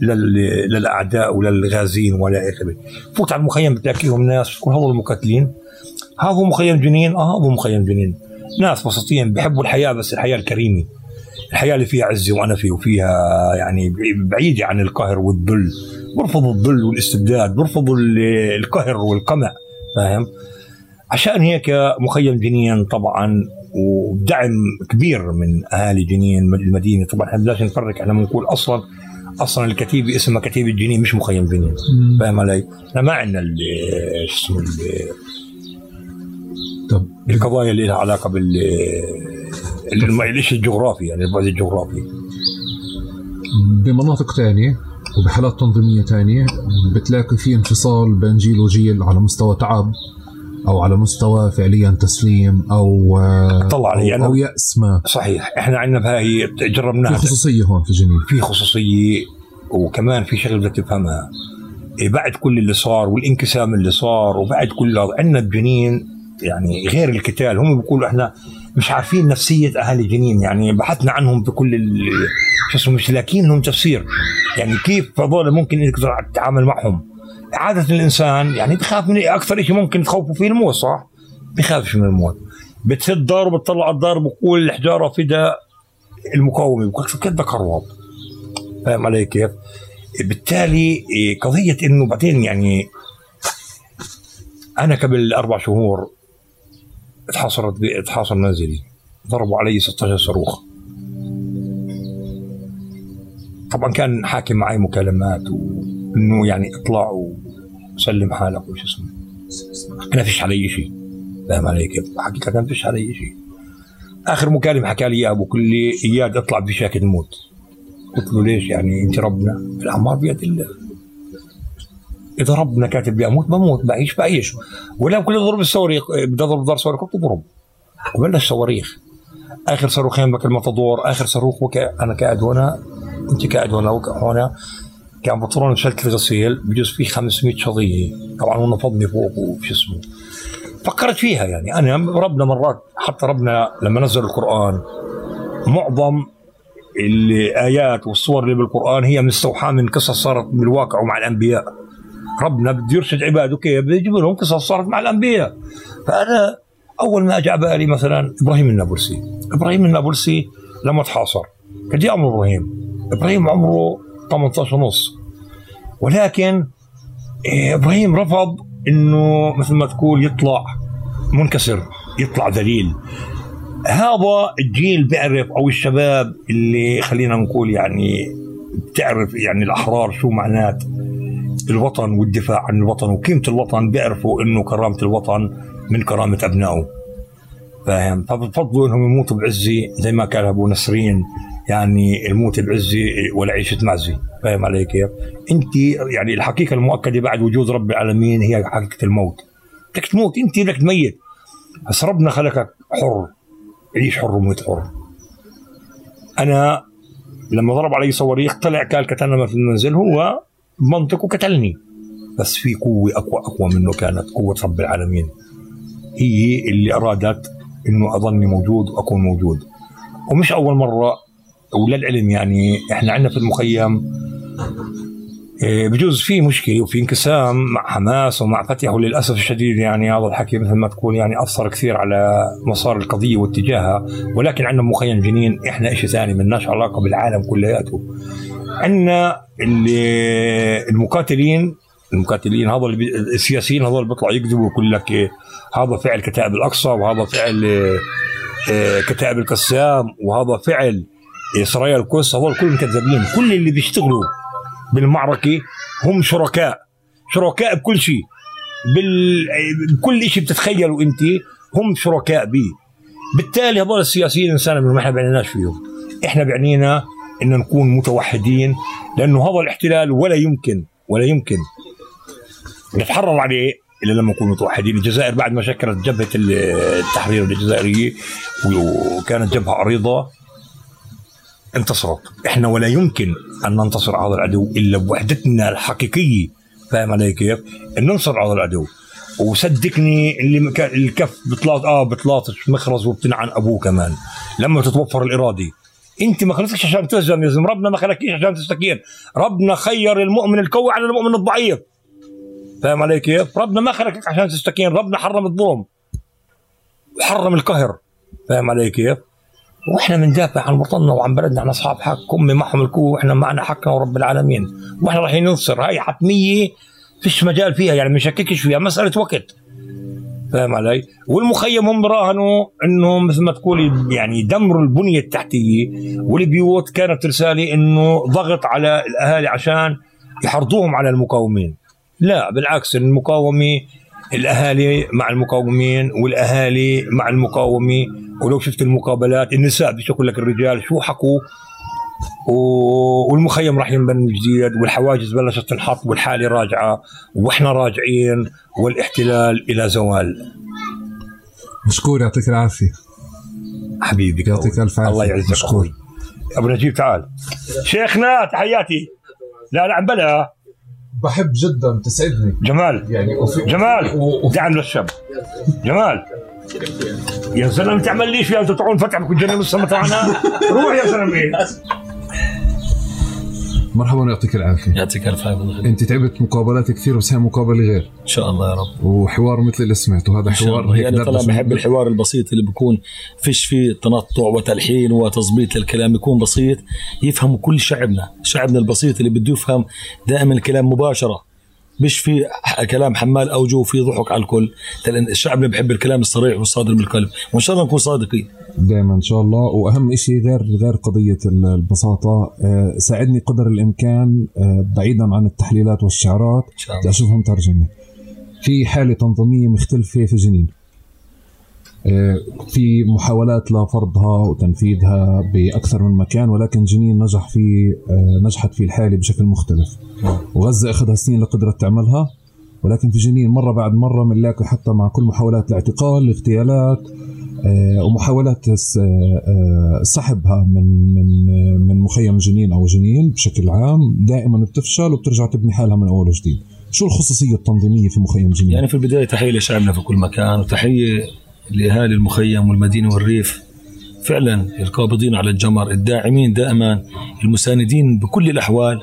لل- للأعداء وللغازين ولا اخره فوت على المخيم بتلاقيهم ناس كل هذول المقاتلين ها هو مخيم جنين؟ آه هو مخيم جنين. ناس وسطيين بيحبوا الحياة بس الحياة الكريمة. الحياة اللي فيها عزة وانفه وفيها يعني بعيدة عن القهر والذل. بيرفضوا الذل والاستبداد ال- القهر والقمع فاهم؟ عشان هيك مخيم جنين طبعا ودعم كبير من أهالي جنين المدينة. طبعا إحنا بدناش نفرق إحنا بنقول أصلا أصلا الكتيبة اسمها كتيبة جنين مش مخيم جنين. فاهم علي؟ إحنا ما عندنا شو اسمه طب. القضايا اللي لها علاقة بال الشيء الجغرافي يعني البعد الجغرافي بمناطق تانية وبحالات تنظيمية تانية بتلاقي في انفصال بين جيل وجيل على مستوى تعب أو على مستوى فعليا تسليم أو آه، طلع علي أو, أنا. يأس ما صحيح. إحنا عندنا بهاي في جربناها خصوصية هون في جنين في خصوصية وكمان في شغلة بدك تفهمها. إيه بعد كل اللي صار والانقسام اللي صار وبعد كل عندنا بجنين يعني غير القتال. هم بيقولوا إحنا مش عارفين نفسية اهالي جنين يعني بحثنا عنهم بكل ال- شو اسمه مش لاقيين لهم تفسير يعني كيف هذول ممكن انك تتعامل معهم عادة الإنسان يعني بخاف من أكثر شيء ممكن تخوفه فيه الموت صح؟ بخافش من الموت بتهد دار وبتطلع الدار بقول الحجارة فدا المقاومة بقول شو كذا كروب فاهم علي كيف؟ بالتالي إيه، قضية إنه بعدين يعني أنا قبل أربع شهور اتحاصرت اتحاصر منزلي. ضربوا علي 16 صاروخ. طبعا كان حاكم معي مكالمات وإنه يعني اطلع وسلم حالك وش اسمه. أنا فيش علي شيء فاهم علي كيف؟ حقيقة فيش علي شيء آخر مكالمة حكى لي أبو كل اياد اطلع بشاكل موت. قلت له ليش يعني أنت ربنا؟ الاعمار بيد الله. إذا ربنا كاتب لي أموت بموت بعيش بعيش ولو كل ضرب الصواريخ بدي اضرب دار صواريخ اضرب وبلش صواريخ. آخر صاروخين بك المطادور آخر صاروخ وك... أنا قاعد هنا أنت قاعد هنا وك... هنا. كان بطلون بشلت الغسيل بجوز فيه 500 شظية. طبعا هو نفضني فوق وش اسمه. فكرت فيها يعني. أنا ربنا مرات حتى ربنا لما نزل القرآن معظم الايات والصور اللي بالقرآن هي مستوحاة من قصص صارت بالواقع ومع الأنبياء. ربنا بده يرشد عباده كيف؟ بيجيب لهم قصص صارت مع الأنبياء. فأنا أول ما اجى بالي مثلا إبراهيم النابلسي. إبراهيم النابلسي لما تحاصر. قد إيه عمر إبراهيم. إبراهيم عمره 18 ونص. ولكن إيه، إبراهيم رفض إنه مثل ما تقول يطلع منكسر يطلع ذليل. هذا الجيل بيعرف أو الشباب اللي خلينا نقول يعني بتعرف يعني الأحرار شو معنات. الوطن والدفاع عن الوطن وقيمة الوطن بيعرفوا إنه كرامة الوطن من كرامة أبنائه. فاهم؟ فبفضلوا إنهم يموتوا بعزي زي ما كان أبو نسرين يعني الموت بعزي ولا عيشه معزي فاهم علي كيف؟ أنت يعني الحقيقة المؤكدة بعد وجود رب العالمين هي حقيقة الموت. بدك تموت أنت بدك تميت. بس ربنا خلقك حر. عيش حر وموت حر. أنا لما ضرب علي صواريخ طلع قال قتلنا في المنزل هو منطقه قتلني بس في قوة اقوى أقوى منه كانت قوة رب العالمين. هي اللي أرادت إنه أظني موجود وأكون موجود. ومش أول مرة وللعلم يعني إحنا عندنا في المخيم إيه، بجوز في مشكلة وفي انقسام مع حماس ومع فتح وللأسف الشديد يعني هذا الحكي مثل ما تقول يعني أثر كثير على مسار القضية واتجاهها. ولكن عندنا مخيم جنين إحنا شيء ثاني ملناش علاقة بالعالم كلياته. عندنا المقاتلين المقاتلين بي- السياسيين هذول بيطلعوا يكذبوا يقول لك إيه، هذا فعل كتائب الأقصى وهذا فعل إيه، كتائب القسام وهذا فعل سرايا القدس. هذول كلهم كذابين كل اللي بيشتغلوا بالمعركة هم شركاء. شركاء بكل شيء. بال... بكل شيء بتتخيلوا أنت هم شركاء به بالتالي هذول السياسيين إنسان ما إحنا بعنيناش فيهم. إحنا بعنينا إن نكون متوحدين لأنه هذا الاحتلال ولا يمكن ولا يمكن نتحرر عليه إلا لما نكون متوحدين. الجزائر بعد ما شكلت جبهة التحرير الجزائريه وكانت جبهة عريضة انتصرت. إحنا ولا يمكن أن ننتصر على العدو إلا بوحدتنا الحقيقية. فاهم علي كيف؟ إن ننصر على العدو. وصدقني اللي الكف بتلاط آه بتلاطش مخرز وبتنعن أبوه كمان. لما تتوفر الإرادة. انت ما خلقتش عشان تهزم يا ربنا ما خلقكيش عشان تستكين. ربنا خير المؤمن القوي على المؤمن الضعيف. فاهم علي كيف؟ ربنا ما خلقك عشان تستكين. ربنا حرم الظلم وحرم القهر. فاهم علي كيف؟ وإحنا بندافع عن وطننا وعن بلدنا. إحنا اصحاب حق. امي معهم القوة. وإحنا معنا حقنا ورب العالمين. وإحنا رايحين ننصر. هاي حتمية فيش مجال فيها. يعني ما فيها. مسألة وقت. فاهم علي؟ والمخيم هم راهنوا انه مثل ما تقول يعني يدمروا البنية التحتية والبيوت كانت رسالة إنه ضغط على الأهالي عشان يحرضوهم على المقاومين. لا بالعكس المقاومة الأهالي مع المقاومين والأهالي مع المقاومة. ولو شفت المقابلات النساء بيشكوا لك الرجال شو حكوا؟ والمخيم راح ينبني جديد والحواجز بلشت تنحط والحاله راجعة وإحنا راجعين والاحتلال إلى زوال. مشكور يعطيك العافية. حبيبي يعطيك ألف عافية. الله يعزك. مشكور. أبو نجيب تعال. شيخنا تحياتي. لا لا عم بلا. بحب جدا تسعدني. جمال. يعني وفي جمال. دعم للشاب. جمال. يا زلمة تعمل ليش يا تطعون فتح بكون جنة السما تبعنا روح يا زلمة. مرحبا يعطيك العافية يعطيك الف عافية. أنت تعبت مقابلات كثير بس هي مقابله غير إن شاء الله يا رب وحوار مثل اللي سمعته هذا حوار. هيك يعني طلع دردشة. بحب الحوار البسيط اللي بيكون فيش فيه تنطع وتلحين وتظبيط للكلام يكون بسيط يفهمه كل شعبنا شعبنا البسيط اللي بده يفهم دائما الكلام مباشرة مش في كلام حمال اوجه وفي ضحك على الكل. لأن الشعب بحب الكلام الصريح والصادر من القلب. وإن شاء الله نكون صادقين. دائما إن شاء الله. وأهم شيء غير غير قضية ال- البساطة آه، ساعدني قدر الإمكان آه، بعيدا عن التحليلات والشعارات. أشوفهم ترجمة. في حالة تنظيمية مختلفة في جنين. في محاولات لفرضها وتنفيذها بأكثر من مكان ولكن جنين نجح في آه، نجحت في الحالة بشكل مختلف. وغزة أخذها سنين لقدرت تعملها ولكن في جنين مرة بعد مرة بنلاقي حتى مع كل محاولات الاعتقال الاغتيالات آه، ومحاولات آه، آه، سحبها من من آه، من مخيم جنين أو جنين بشكل عام دائما بتفشل وبترجع تبني حالها من أول وجديد. شو الخصوصية التنظيمية في مخيم جنين؟ يعني في البداية تحية لشعبنا في كل مكان وتحية لأهالي المخيم والمدينة والريف. فعلا القابضين على الجمر الداعمين دائما المساندين بكل الأحوال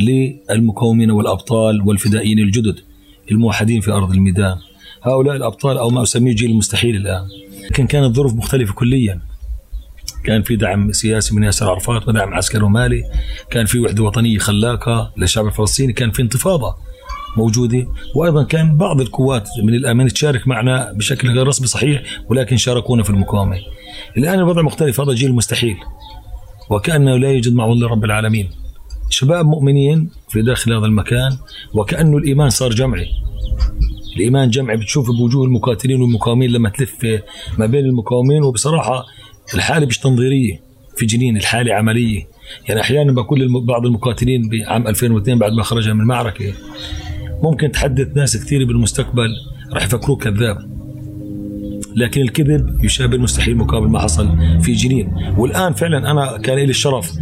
للمقاومين والأبطال والفدائيين الجدد الموحدين في أرض الميدان. هؤلاء الأبطال أو ما أسميه جيل المستحيل الآن. لكن كانت ظروف مختلفة كليا. كان في دعم سياسي من ياسر عرفات ودعم عسكري ومالي. كان في وحدة وطنية خلاقة للشعب الفلسطيني. كان في انتفاضة موجودة وأيضا كان بعض القوات من الامن تشارك معنا بشكل غير رسمي صحيح ولكن شاركونا في المقاومة. الآن الوضع مختلف هذا جيل مستحيل وكأنه لا يوجد معه إلا رب العالمين. شباب مؤمنين في داخل هذا المكان وكأنه الإيمان صار جمعي. الإيمان جمعي بتشوف بوجوه المقاتلين والمقاومين لما تلف ما بين المقاومين وبصراحة الحالة مش تنظيرية في جنين الحالة عملية يعني أحيانا بقول بعض المقاتلين بعام 2002 بعد ما خرج من المعركة ممكن تحدث ناس كثير بالمستقبل راح يفكروه كذاب. لكن الكذب يشابه المستحيل مقابل ما حصل في جنين. والآن فعلا أنا كان لي الشرف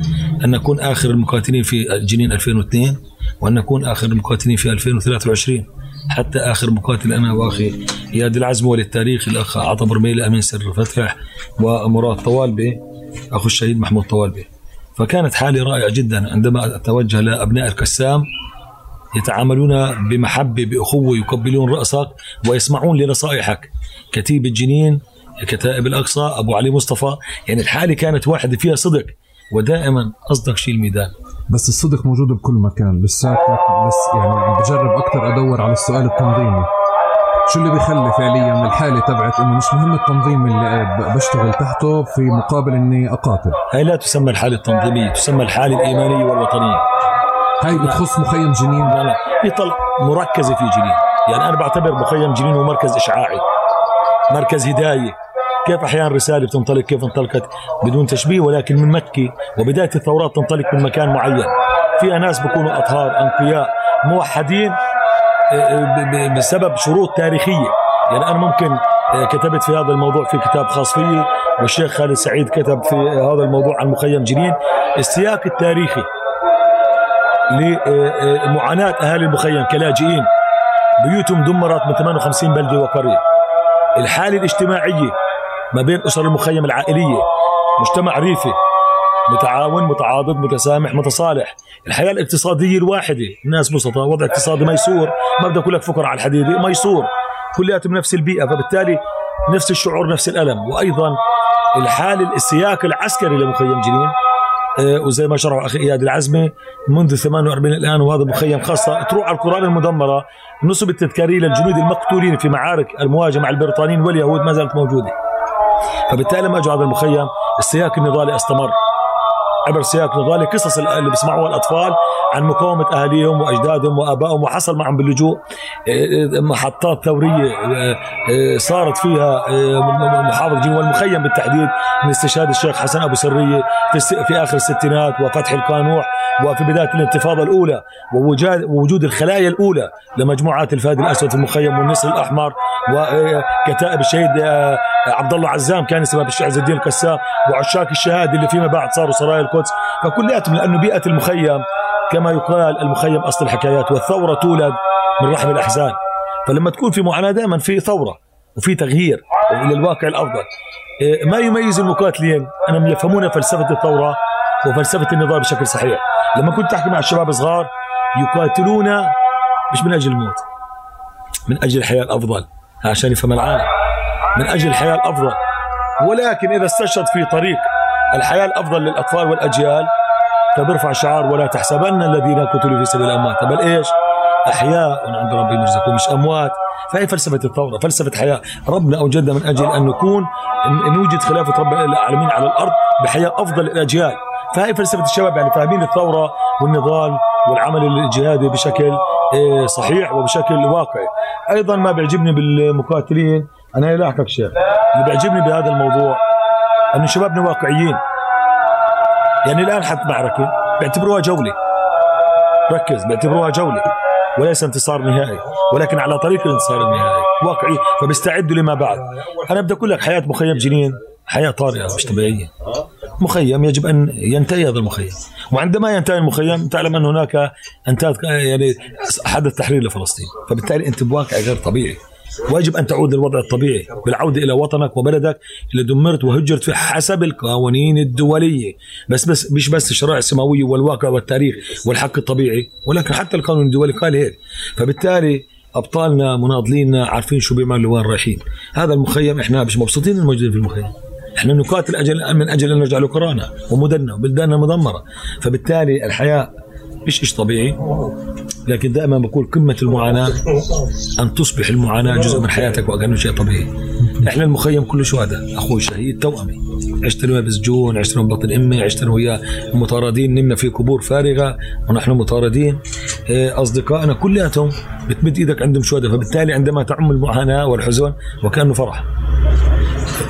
أن أكون آخر المقاتلين في جنين 2002 وأن أكون آخر المقاتلين في 2023 حتى آخر مقاتل أنا وأخي إياد العزمي وللتاريخ الأخ عطا برميلي أمين سر فتح ومراد طوالبي أخو الشهيد محمود طوالبي. فكانت حالي رائعة جدا عندما أتوجه لابناء القسام يتعاملون بمحبة بأخوة يقبلون رأسك ويسمعون لنصائحك. كتيبة جنين كتائب الأقصى أبو علي مصطفى. يعني الحالة كانت واحدة فيها صدق ودائما أصدق شيء الميدان. بس الصدق موجود بكل مكان لساتك بس يعني بجرب أكثر أدور على السؤال التنظيمي. شو اللي بيخلي فعليا من الحالة تبعت إنه مش مهم التنظيم اللي بشتغل تحته في مقابل إني أقاتل؟ هاي لا تسمى الحالة التنظيمية تسمى الحالة الإيمانية والوطنية. هاي بتخص مخيم جنين. لا لا. هي طلع مركزة في جنين. يعني أنا بعتبر مخيم جنين هو مركز إشعاعي مركز هداية. كيف أحيانا رسالة بتنطلق كيف انطلقت؟ بدون تشبيه ولكن من مكة وبداية الثورات تنطلق من مكان معين. فيها ناس بيكونوا أطهار أنقياء موحدين ب- ب- بسبب شروط تاريخية. يعني أنا ممكن آه، كتبت في هذا الموضوع في كتاب خاص فيي والشيخ خالد سعيد كتب في هذا الموضوع عن مخيم جنين. السياق التاريخي. لمعاناة أهالي المخيم كلاجئين. بيوتهم دمرت من 58 بلدة وقرية. الحالة الاجتماعية ما بين أسر المخيم العائلية مجتمع ريفي متعاون متعاضد متسامح متصالح. الحياة الاقتصادية الواحدة الناس بسطاء وضع اقتصادي ميسور. ما بدي أقول لك فقر على الحديدة ميسور. كلياتهم نفس البيئة فبالتالي نفس الشعور نفس الألم. وأيضا الحالة السياق العسكري لمخيم جنين وزي ما شرح أخي إياد العزمي منذ 48 الآن وهذا مخيم خاصة تروح على القرى المدمرة نصب التذكارية للجنود المقتولين في معارك المواجهه مع البريطانيين واليهود ما زالت موجودة. فبالتالي لما اجوا هذا المخيم السياق النضالي أستمر. عبر سياق نضالي قصص اللي بيسمعوها الأطفال عن مقاومة أهاليهم وأجدادهم وآبائهم وحصل معهم باللجوء. آه، محطات ثورية آه، آه، صارت فيها آه، محافظه جنوب والمخيم بالتحديد من استشهاد الشيخ حسن أبو سرية في آخر الستينات وفتح القانوع وفي بداية الانتفاضة الأولى ووجود الخلايا الأولى لمجموعات الفهد الأسود في المخيم والنسر الأحمر وكتائب الشهيد آه، عبد الله عزام كان اسمه بالشيخ عز الدين القسام وعشاق الشهادة اللي فيما بعد صاروا سرايا القدس. فكلياتهم لأنه بيئة المخيم كما يقال المخيم أصل الحكايات والثورة تولد من رحم الأحزان. فلما تكون في معاناة دائما في ثورة وفي تغيير للواقع الأفضل. إيه، ما يميز المقاتلين؟ أنهم يفهمون فلسفة الثورة وفلسفة النضال بشكل صحيح. لما كنت احكي مع الشباب الصغار يقاتلون مش من أجل الموت من أجل الحياة الأفضل عشان يفهم العالم. من أجل الحياة الأفضل. ولكن إذا استشهد في طريق الحياة الأفضل للأطفال والأجيال فبيرفع شعار ولا تحسبن الذين قتلوا في سبيل اموات بل إيش؟ أحياء عند ربهم يرزقون مش أموات. فهي فلسفة الثورة فلسفة حياة. ربنا اوجدنا من أجل أن نكون نوجد خلافة رب العالمين على الأرض بحياة أفضل للأجيال. فهي فلسفة الشباب يعني فاهمين الثورة والنضال والعمل الجهادي بشكل إيه، صحيح وبشكل واقعي. أيضا ما بيعجبني بالمقاتلين أنا لا. شيء اللي بيعجبني بهذا الموضوع إنه شبابنا واقعيين يعني الآن حتى معركة بيعتبروها جولة. ركز بيعتبروها جولة. وليس انتصار نهائي. ولكن على طريق الانتصار النهائي. واقعي. فبيستعدوا لما بعد. أنا بدي أقول لك حياة مخيم جنين حياة طارئة مش طبيعيه مخيم يجب أن ينتهي هذا المخيم. وعندما ينتهي المخيم تعلم أن هناك انتهت يعني حدث تحرير لفلسطين. فبالتالي أنت بواقع غير طبيعي. ويجب أن تعود للوضع الطبيعي بالعودة إلى وطنك وبلدك اللي دمرت وهجرت في حسب القوانين الدولية. بس بس مش بس الشرائع السماوية والواقع والتاريخ والحق الطبيعي ولكن حتى القانون الدولي قال هيك. فبالتالي أبطالنا مناضلينا عارفين شو بيعملوا وين رايحين هذا المخيم إحنا مش مبسوطين إننا موجودين في المخيم. إحنا نقاتل أجل من أجل أن نرجع لقرانا ومدننا وبلداننا مدمرة. فبالتالي الحياة مش شيء طبيعي. لكن دائما بقول قمة المعاناة أن تصبح المعاناة جزء من حياتك وكانه شيء طبيعي. إحنا المخيم كله شهداء أخوي شهيد توأمي. عشت له بسجون عشت له بطن أمي عشت له وياه مطاردين نمنا في قبور فارغة ونحن مطاردين. إيه، أصدقائنا كلياتهم بتمد إيدك عندهم شهداء فبالتالي عندما تعم المعاناة والحزن وكأنه فرح.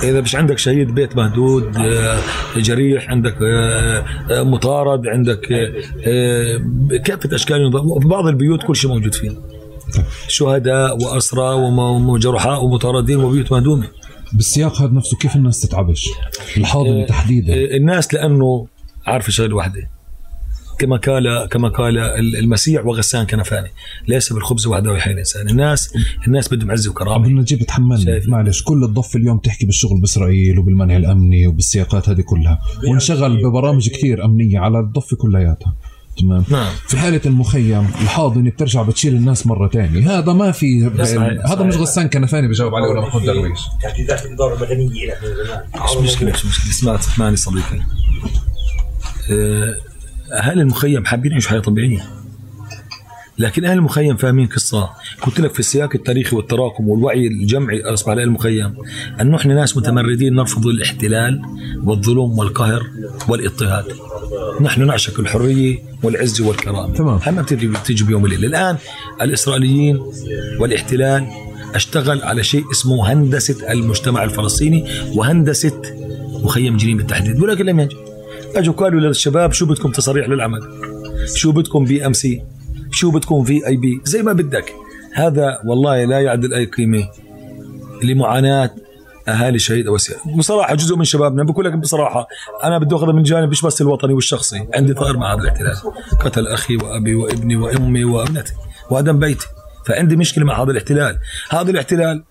إذا مش عندك شهيد بيت مهدود آه، جريح عندك آه، آه، مطارد عندك كافة أشكال وفي بعض البيوت كل شيء موجود فيه شهداء وأسرى وجرحاء ومطاردين وبيوت مهدومة. بالسياق هذا نفسه كيف الناس تتعبش؟ الحاضنة تحديدا. الناس لأنه عارفة شغلة واحدة. كما قال كما قال المسيح وغسان كنفاني ليس بالخبز وحده يحيي الإنسان. الناس الناس بدهم عزه عبد وكرامه النجيب تحملني. شايف. معلش كل الضفه اليوم تحكي بالشغل بإسرائيل وبالمنع الأمني وبالسياقات هذه كلها. وانشغل ببرامج كثير أمنية على الضفه كلياتها. تمام؟ نعم. في حالة المخيم الحاضنه بترجع بتشيل الناس مرة تانية. هذا ما في هذا مش غسان كنفاني بجاوب عليه ولا محمود درويش تهديدات الاداره المدنيه لك من زمان مش مشكله مش مشكلة. اسمع اسمعني صديقي. آه، أهل المخيم حابين يعيشوا حياة طبيعية. لكن أهل المخيم فاهمين قصة. قلت لك في السياق التاريخي والتراكم والوعي الجمعي أصبح على المخيم انه إحنا ناس متمردين نرفض الاحتلال والظلم والقهر والاضطهاد. نحن نعشق الحرية والعزه والكرامة. تمام. هم بتيجي بتيجي بيوم وليله الآن الإسرائيليين والاحتلال اشتغل على شيء اسمه هندسة المجتمع الفلسطيني وهندسة مخيم جنين بالتحديد. ولكن لم ينجح اجوا قالوا للشباب شو بدكم تصريح للعمل؟ شو بدكم BMC شو بدكم VIP زي ما بدك. هذا والله لا يعدل اي قيمة لمعاناة أهالي شهيد اوسيا بصراحة جزء من شبابنا بقول لك بصراحة أنا بدي اخذها من جانب مش بس الوطني والشخصي. عندي ثأر مع هذا الاحتلال. قتل أخي وأبي وابني وأمي وأبنتي وأدم بيتي. فعندي مشكلة مع هذا الاحتلال. هذا الاحتلال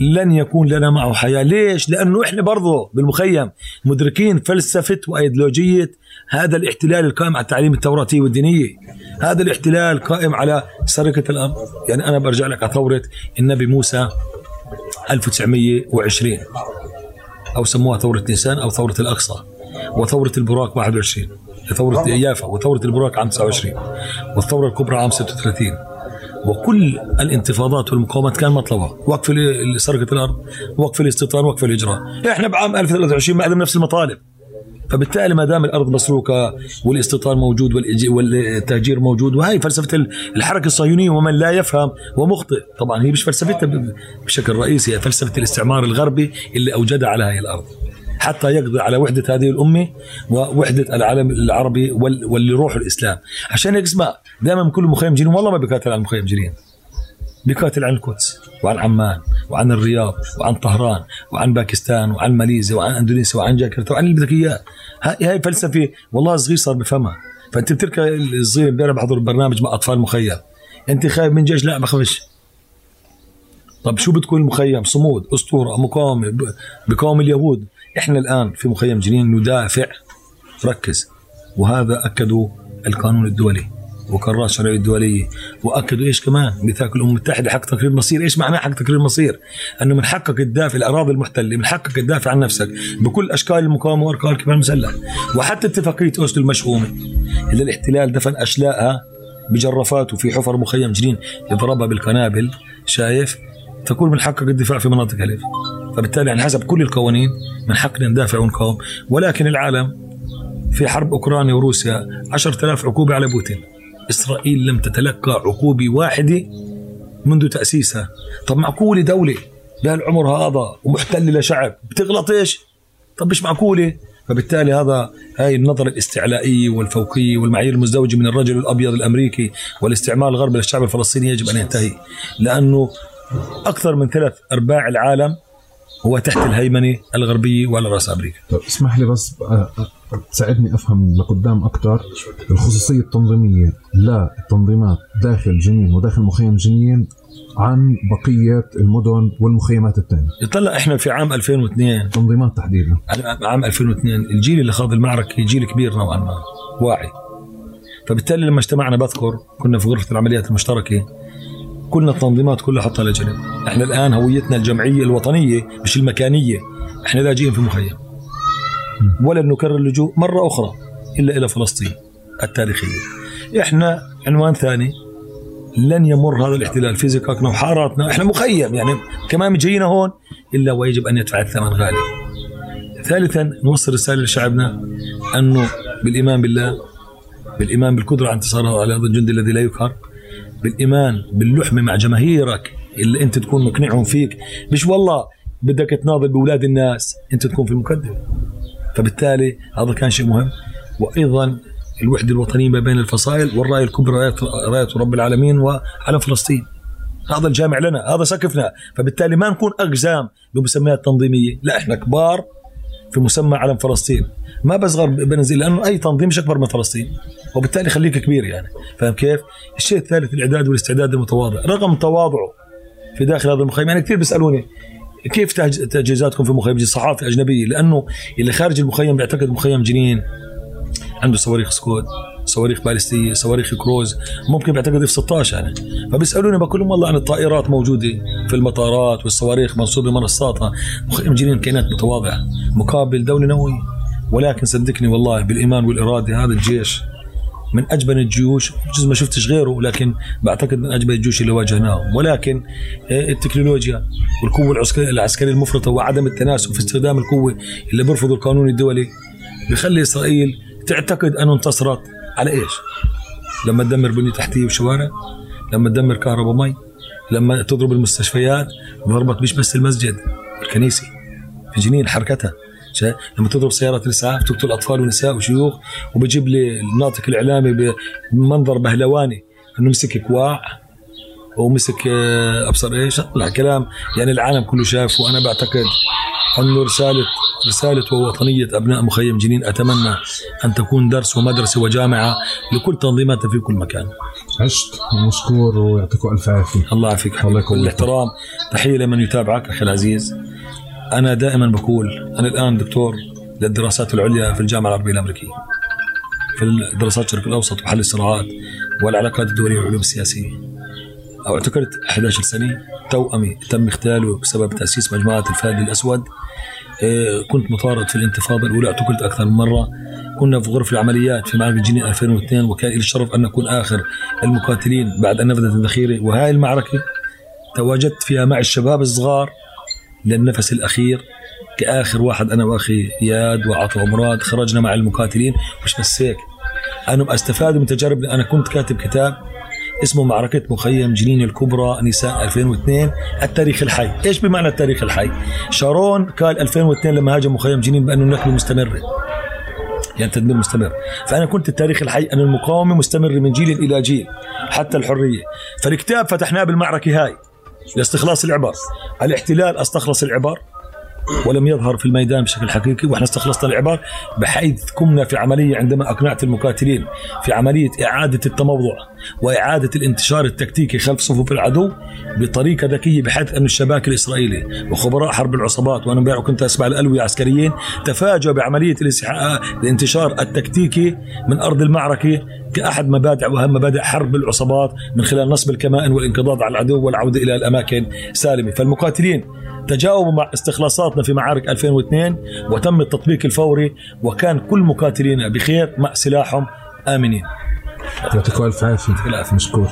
لن يكون لنا معه حياة. ليش؟ لأنه إحنا برضه بالمخيم مدركين فلسفة وإيديولوجية هذا الاحتلال القائم على التعليم التوراتي والدينية. هذا الاحتلال قائم على سرقة الأرض. يعني أنا برجع لك على ثورة النبي موسى 1920 أو سموها ثورة نيسان أو ثورة الأقصى وثورة البراق 21 ثورة يافا وثورة البراق عام 29 والثورة الكبرى عام 36 وكل الانتفاضات والمقاومات كان مطلبها وقف سرقه الأرض وقف الاستيطان وقف الاجراء إحنا بعام 1023 ما نفس المطالب. فبالتالي ما دام الأرض مسروقة والاستيطان موجود والتهجير موجود وهي فلسفة ال- الحركة الصهيونية ومن لا يفهم ومخطئ. طبعا هي مش فلسفتها بشكل رئيسي هي فلسفة الاستعمار الغربي اللي اوجدها على هذه الأرض. حتى يقضي على وحدة هذه الأمة ووحدة العالم العربي وال- واللي روح الإسلام. عشان هيك اسمع دائما كل مخيم جنين والله ما بيقاتل عن المخيم جنين. بيقاتل عن القدس وعن عمان وعن الرياض وعن طهران وعن باكستان وعن ماليزيا وعن إندونيسيا وعن جاكرتا وعن اللي بدك اياه هاي فلسفة والله صغير صار بفهمها. فأنت بتركب الصغير امبارح بحضر برنامج مع أطفال مخيم. أنت خايف من جيش؟ لا ما خافش. طب شو بتكون المخيم؟ صمود أسطورة مقاومة بقاوم اليهود. إحنا الآن في مخيم جنين ندافع. ركز. وهذا اكدوا القانون الدولي وقرارات الشرعية الدولية. وأكدوا إيش كمان؟ ميثاق الأمم المتحدة حق تقرير المصير. إيش معناه حق تقرير المصير؟ أنه من حقك تدافع الأراضي المحتلة من حقك تدافع عن نفسك بكل أشكال المقاومة واركان الكفاح المسلح وحتى اتفاقية أوسلو المشؤومه اللي الاحتلال دفن أشلاءها بجرافات وفي حفر مخيم جنين يضربها بالقنابل شايف؟ تكون من حقك الدفاع في مناطق هلف فبالتالي يعني حسب كل القوانين من حقنا ندافع ونقاوم ولكن العالم في حرب أوكرانيا وروسيا 10000 عقوبة على بوتين. إسرائيل لم تتلقى عقوبة واحدة منذ تأسيسها. طب معقولة دولة بهالعمر هذا ومحتلة لشعب بتغلط إيش؟ طب مش معقولة؟ فبالتالي هذا هاي النظرة الاستعلائية والفوقية والمعايير المزدوجة من الرجل الأبيض الأمريكي والاستعمار الغربي للشعب الفلسطيني يجب أن ينتهي. لأنه أكثر من ثلاث أرباع العالم هو تحت الهيمنة الغربية وعلى رأس أمريكا. طيب اسمح لي بس أ- أ- تساعدني أفهم لقدام أكثر الخصوصية التنظيمية للتنظيمات داخل جنين وداخل مخيم جنين عن بقية المدن والمخيمات الثانية يطلع إحنا في عام 2002 تنظيمات تحديدا. عام 2002 الجيل اللي خاض المعركة جيل كبير نوعا ما واعي. فبالتالي لما اجتمعنا بذكر كنا في غرفة العمليات المشتركة. كلنا التنظيمات كلها حطها لجنب. إحنا الآن هويتنا الجمعية الوطنية مش المكانية. إحنا لاجئين في مخيم. ولن نكرر اللجوء مرة أخرى إلا إلى فلسطين التاريخية. إحنا عنوان ثاني لن يمر هذا الاحتلال في زقاقنا وحاراتنا. إحنا مخيم يعني كمان جايين هون إلا ويجب أن يدفع الثمن غالي. ثالثا نوصل رسالة لشعبنا أنه بالإيمان بالله بالإيمان بالقدرة على انتصار على هذا الجندي الذي لا يقهر. بالإيمان باللحمة مع جماهيرك اللي أنت تكون مقنعهم فيك. مش والله بدك تناضل بأولاد الناس أنت تكون في المقدمة. فبالتالي هذا كان شيء مهم. وأيضا الوحدة الوطنية ما بين الفصائل والرايه الكبرى رايه رب العالمين وعلى فلسطين. هذا الجامع لنا هذا سقفنا. فبالتالي ما نكون أقزام بمسميات تنظيمية. لا إحنا كبار في مسمى علم فلسطين. ما بصغر بنزل لأنه أي تنظيم مش أكبر من فلسطين. وبالتالي خليك كبير يعني. فاهم كيف؟ الشيء الثالث الإعداد والاستعداد المتواضع. رغم تواضعه في داخل هذا المخيم يعني كثير بيسألوني كيف تج- تجهيزاتكم في مخيم صحافة أجنبية. لأنه اللي خارج المخيم بيعتقد مخيم جنين. عنده صواريخ سكود صواريخ باليستية صواريخ كروز ممكن بيعتقد F 16 يعني. فبيسألوني بقول لهم والله عن الطائرات موجودة في المطارات والصواريخ منصوبة منصاتها. مخيم جنين كائنات متواضعة مقابل دولة نووية. ولكن صدقني والله بالإيمان والإرادة هذا الجيش من أجبن الجيوش جزء ما شفتش غيره لكن بعتقد من أجبن الجيوش اللي واجهناهم. ولكن آه، التكنولوجيا والقوة العسكرية المفرطة وعدم التناسب في استخدام القوة اللي بيرفضوا القانون الدولي بيخلي إسرائيل تعتقد أنه انتصرت على إيش؟ لما تدمر بنية تحتية وشوارع لما تدمر كهرباء مي لما تضرب المستشفيات ضربت مش بس المسجد الكنيسة في جنين حركتها. لما تضرب سيارات الإسعاف تقتل أطفال ونساء وشيوخ وبجيب لي الناطق الإعلامي بمنظر بهلواني إنه مسك كواع ومسك آه، أبصر إيش؟ طلع كلام. يعني العالم كله شاف وأنا بعتقد انه رساله رسالة ووطنية أبناء مخيم جنين. أتمنى أن تكون درس ومدرسة وجامعة لكل تنظيماتنا في كل مكان. عشت ومشكور ويعطيكم ألف عافية. الله يعافيك. الله حبيبي. كل الاحترام تحية لمن يتابعك أخي العزيز. أنا دائما بقول أنا الآن دكتور للدراسات العليا في الجامعة العربية الأمريكية. في الدراسات الشرق الأوسط وحل الصراعات والعلاقات الدولية والعلوم السياسية. أو اعتقلت 11 سنه توأمي تم اغتياله بسبب تأسيس مجموعة الفهد الأسود. إيه، كنت مطارد في الانتفاضة الأولى اعتقلت أكثر من مرة. كنا في غرف العمليات في معركه جنين 2002 وكان لي الشرف أن اكون آخر المقاتلين بعد أن نفذت الذخيرة. وهاي المعركة تواجدت فيها مع الشباب الصغار للنفس الأخير. كآخر واحد أنا وأخي إياد وعطا ومراد خرجنا مع المقاتلين. مش بس هيك أنا أستفاد من تجارب أنا كنت كاتب كتاب اسمه معركة مخيم جنين الكبرى نساء 2002 التاريخ الحي. إيش بمعنى التاريخ الحي؟ شارون قال 2002 لما هاجم مخيم جنين بأنه النكبة مستمرة يعني تدمير مستمر. فأنا كنت التاريخ الحي أن المقاومة مستمر من جيل إلى جيل حتى الحرية. فالكتاب فتحناه بالمعركة هاي لاستخلاص العبر. الاحتلال أستخلص العبر. ولم يظهر في الميدان بشكل حقيقي وإحنا استخلصنا العبر بحيث قمنا في عملية عندما أقنعت المقاتلين في عملية إعادة التموضع وإعادة الانتشار التكتيكي خلف صفوف العدو بطريقة ذكية بحيث أن الشباك الإسرائيلي وخبراء حرب العصابات وأنا امبارح كنت أسمع الألوية عسكريين تفاجؤوا بعملية الانتشار التكتيكي من أرض المعركة كأحد مبادئ وأهم مبادئ حرب العصابات من خلال نصب الكمائن والانقضاض على العدو والعودة إلى الاماكن سالمة. فالمقاتلين تجاوبوا مع استخلاصاتنا في معارك 2002 وتم التطبيق الفوري وكان كل مقاتلينا بخير مع سلاحهم آمنين. يعطيكم عافية. العافية. مشكور.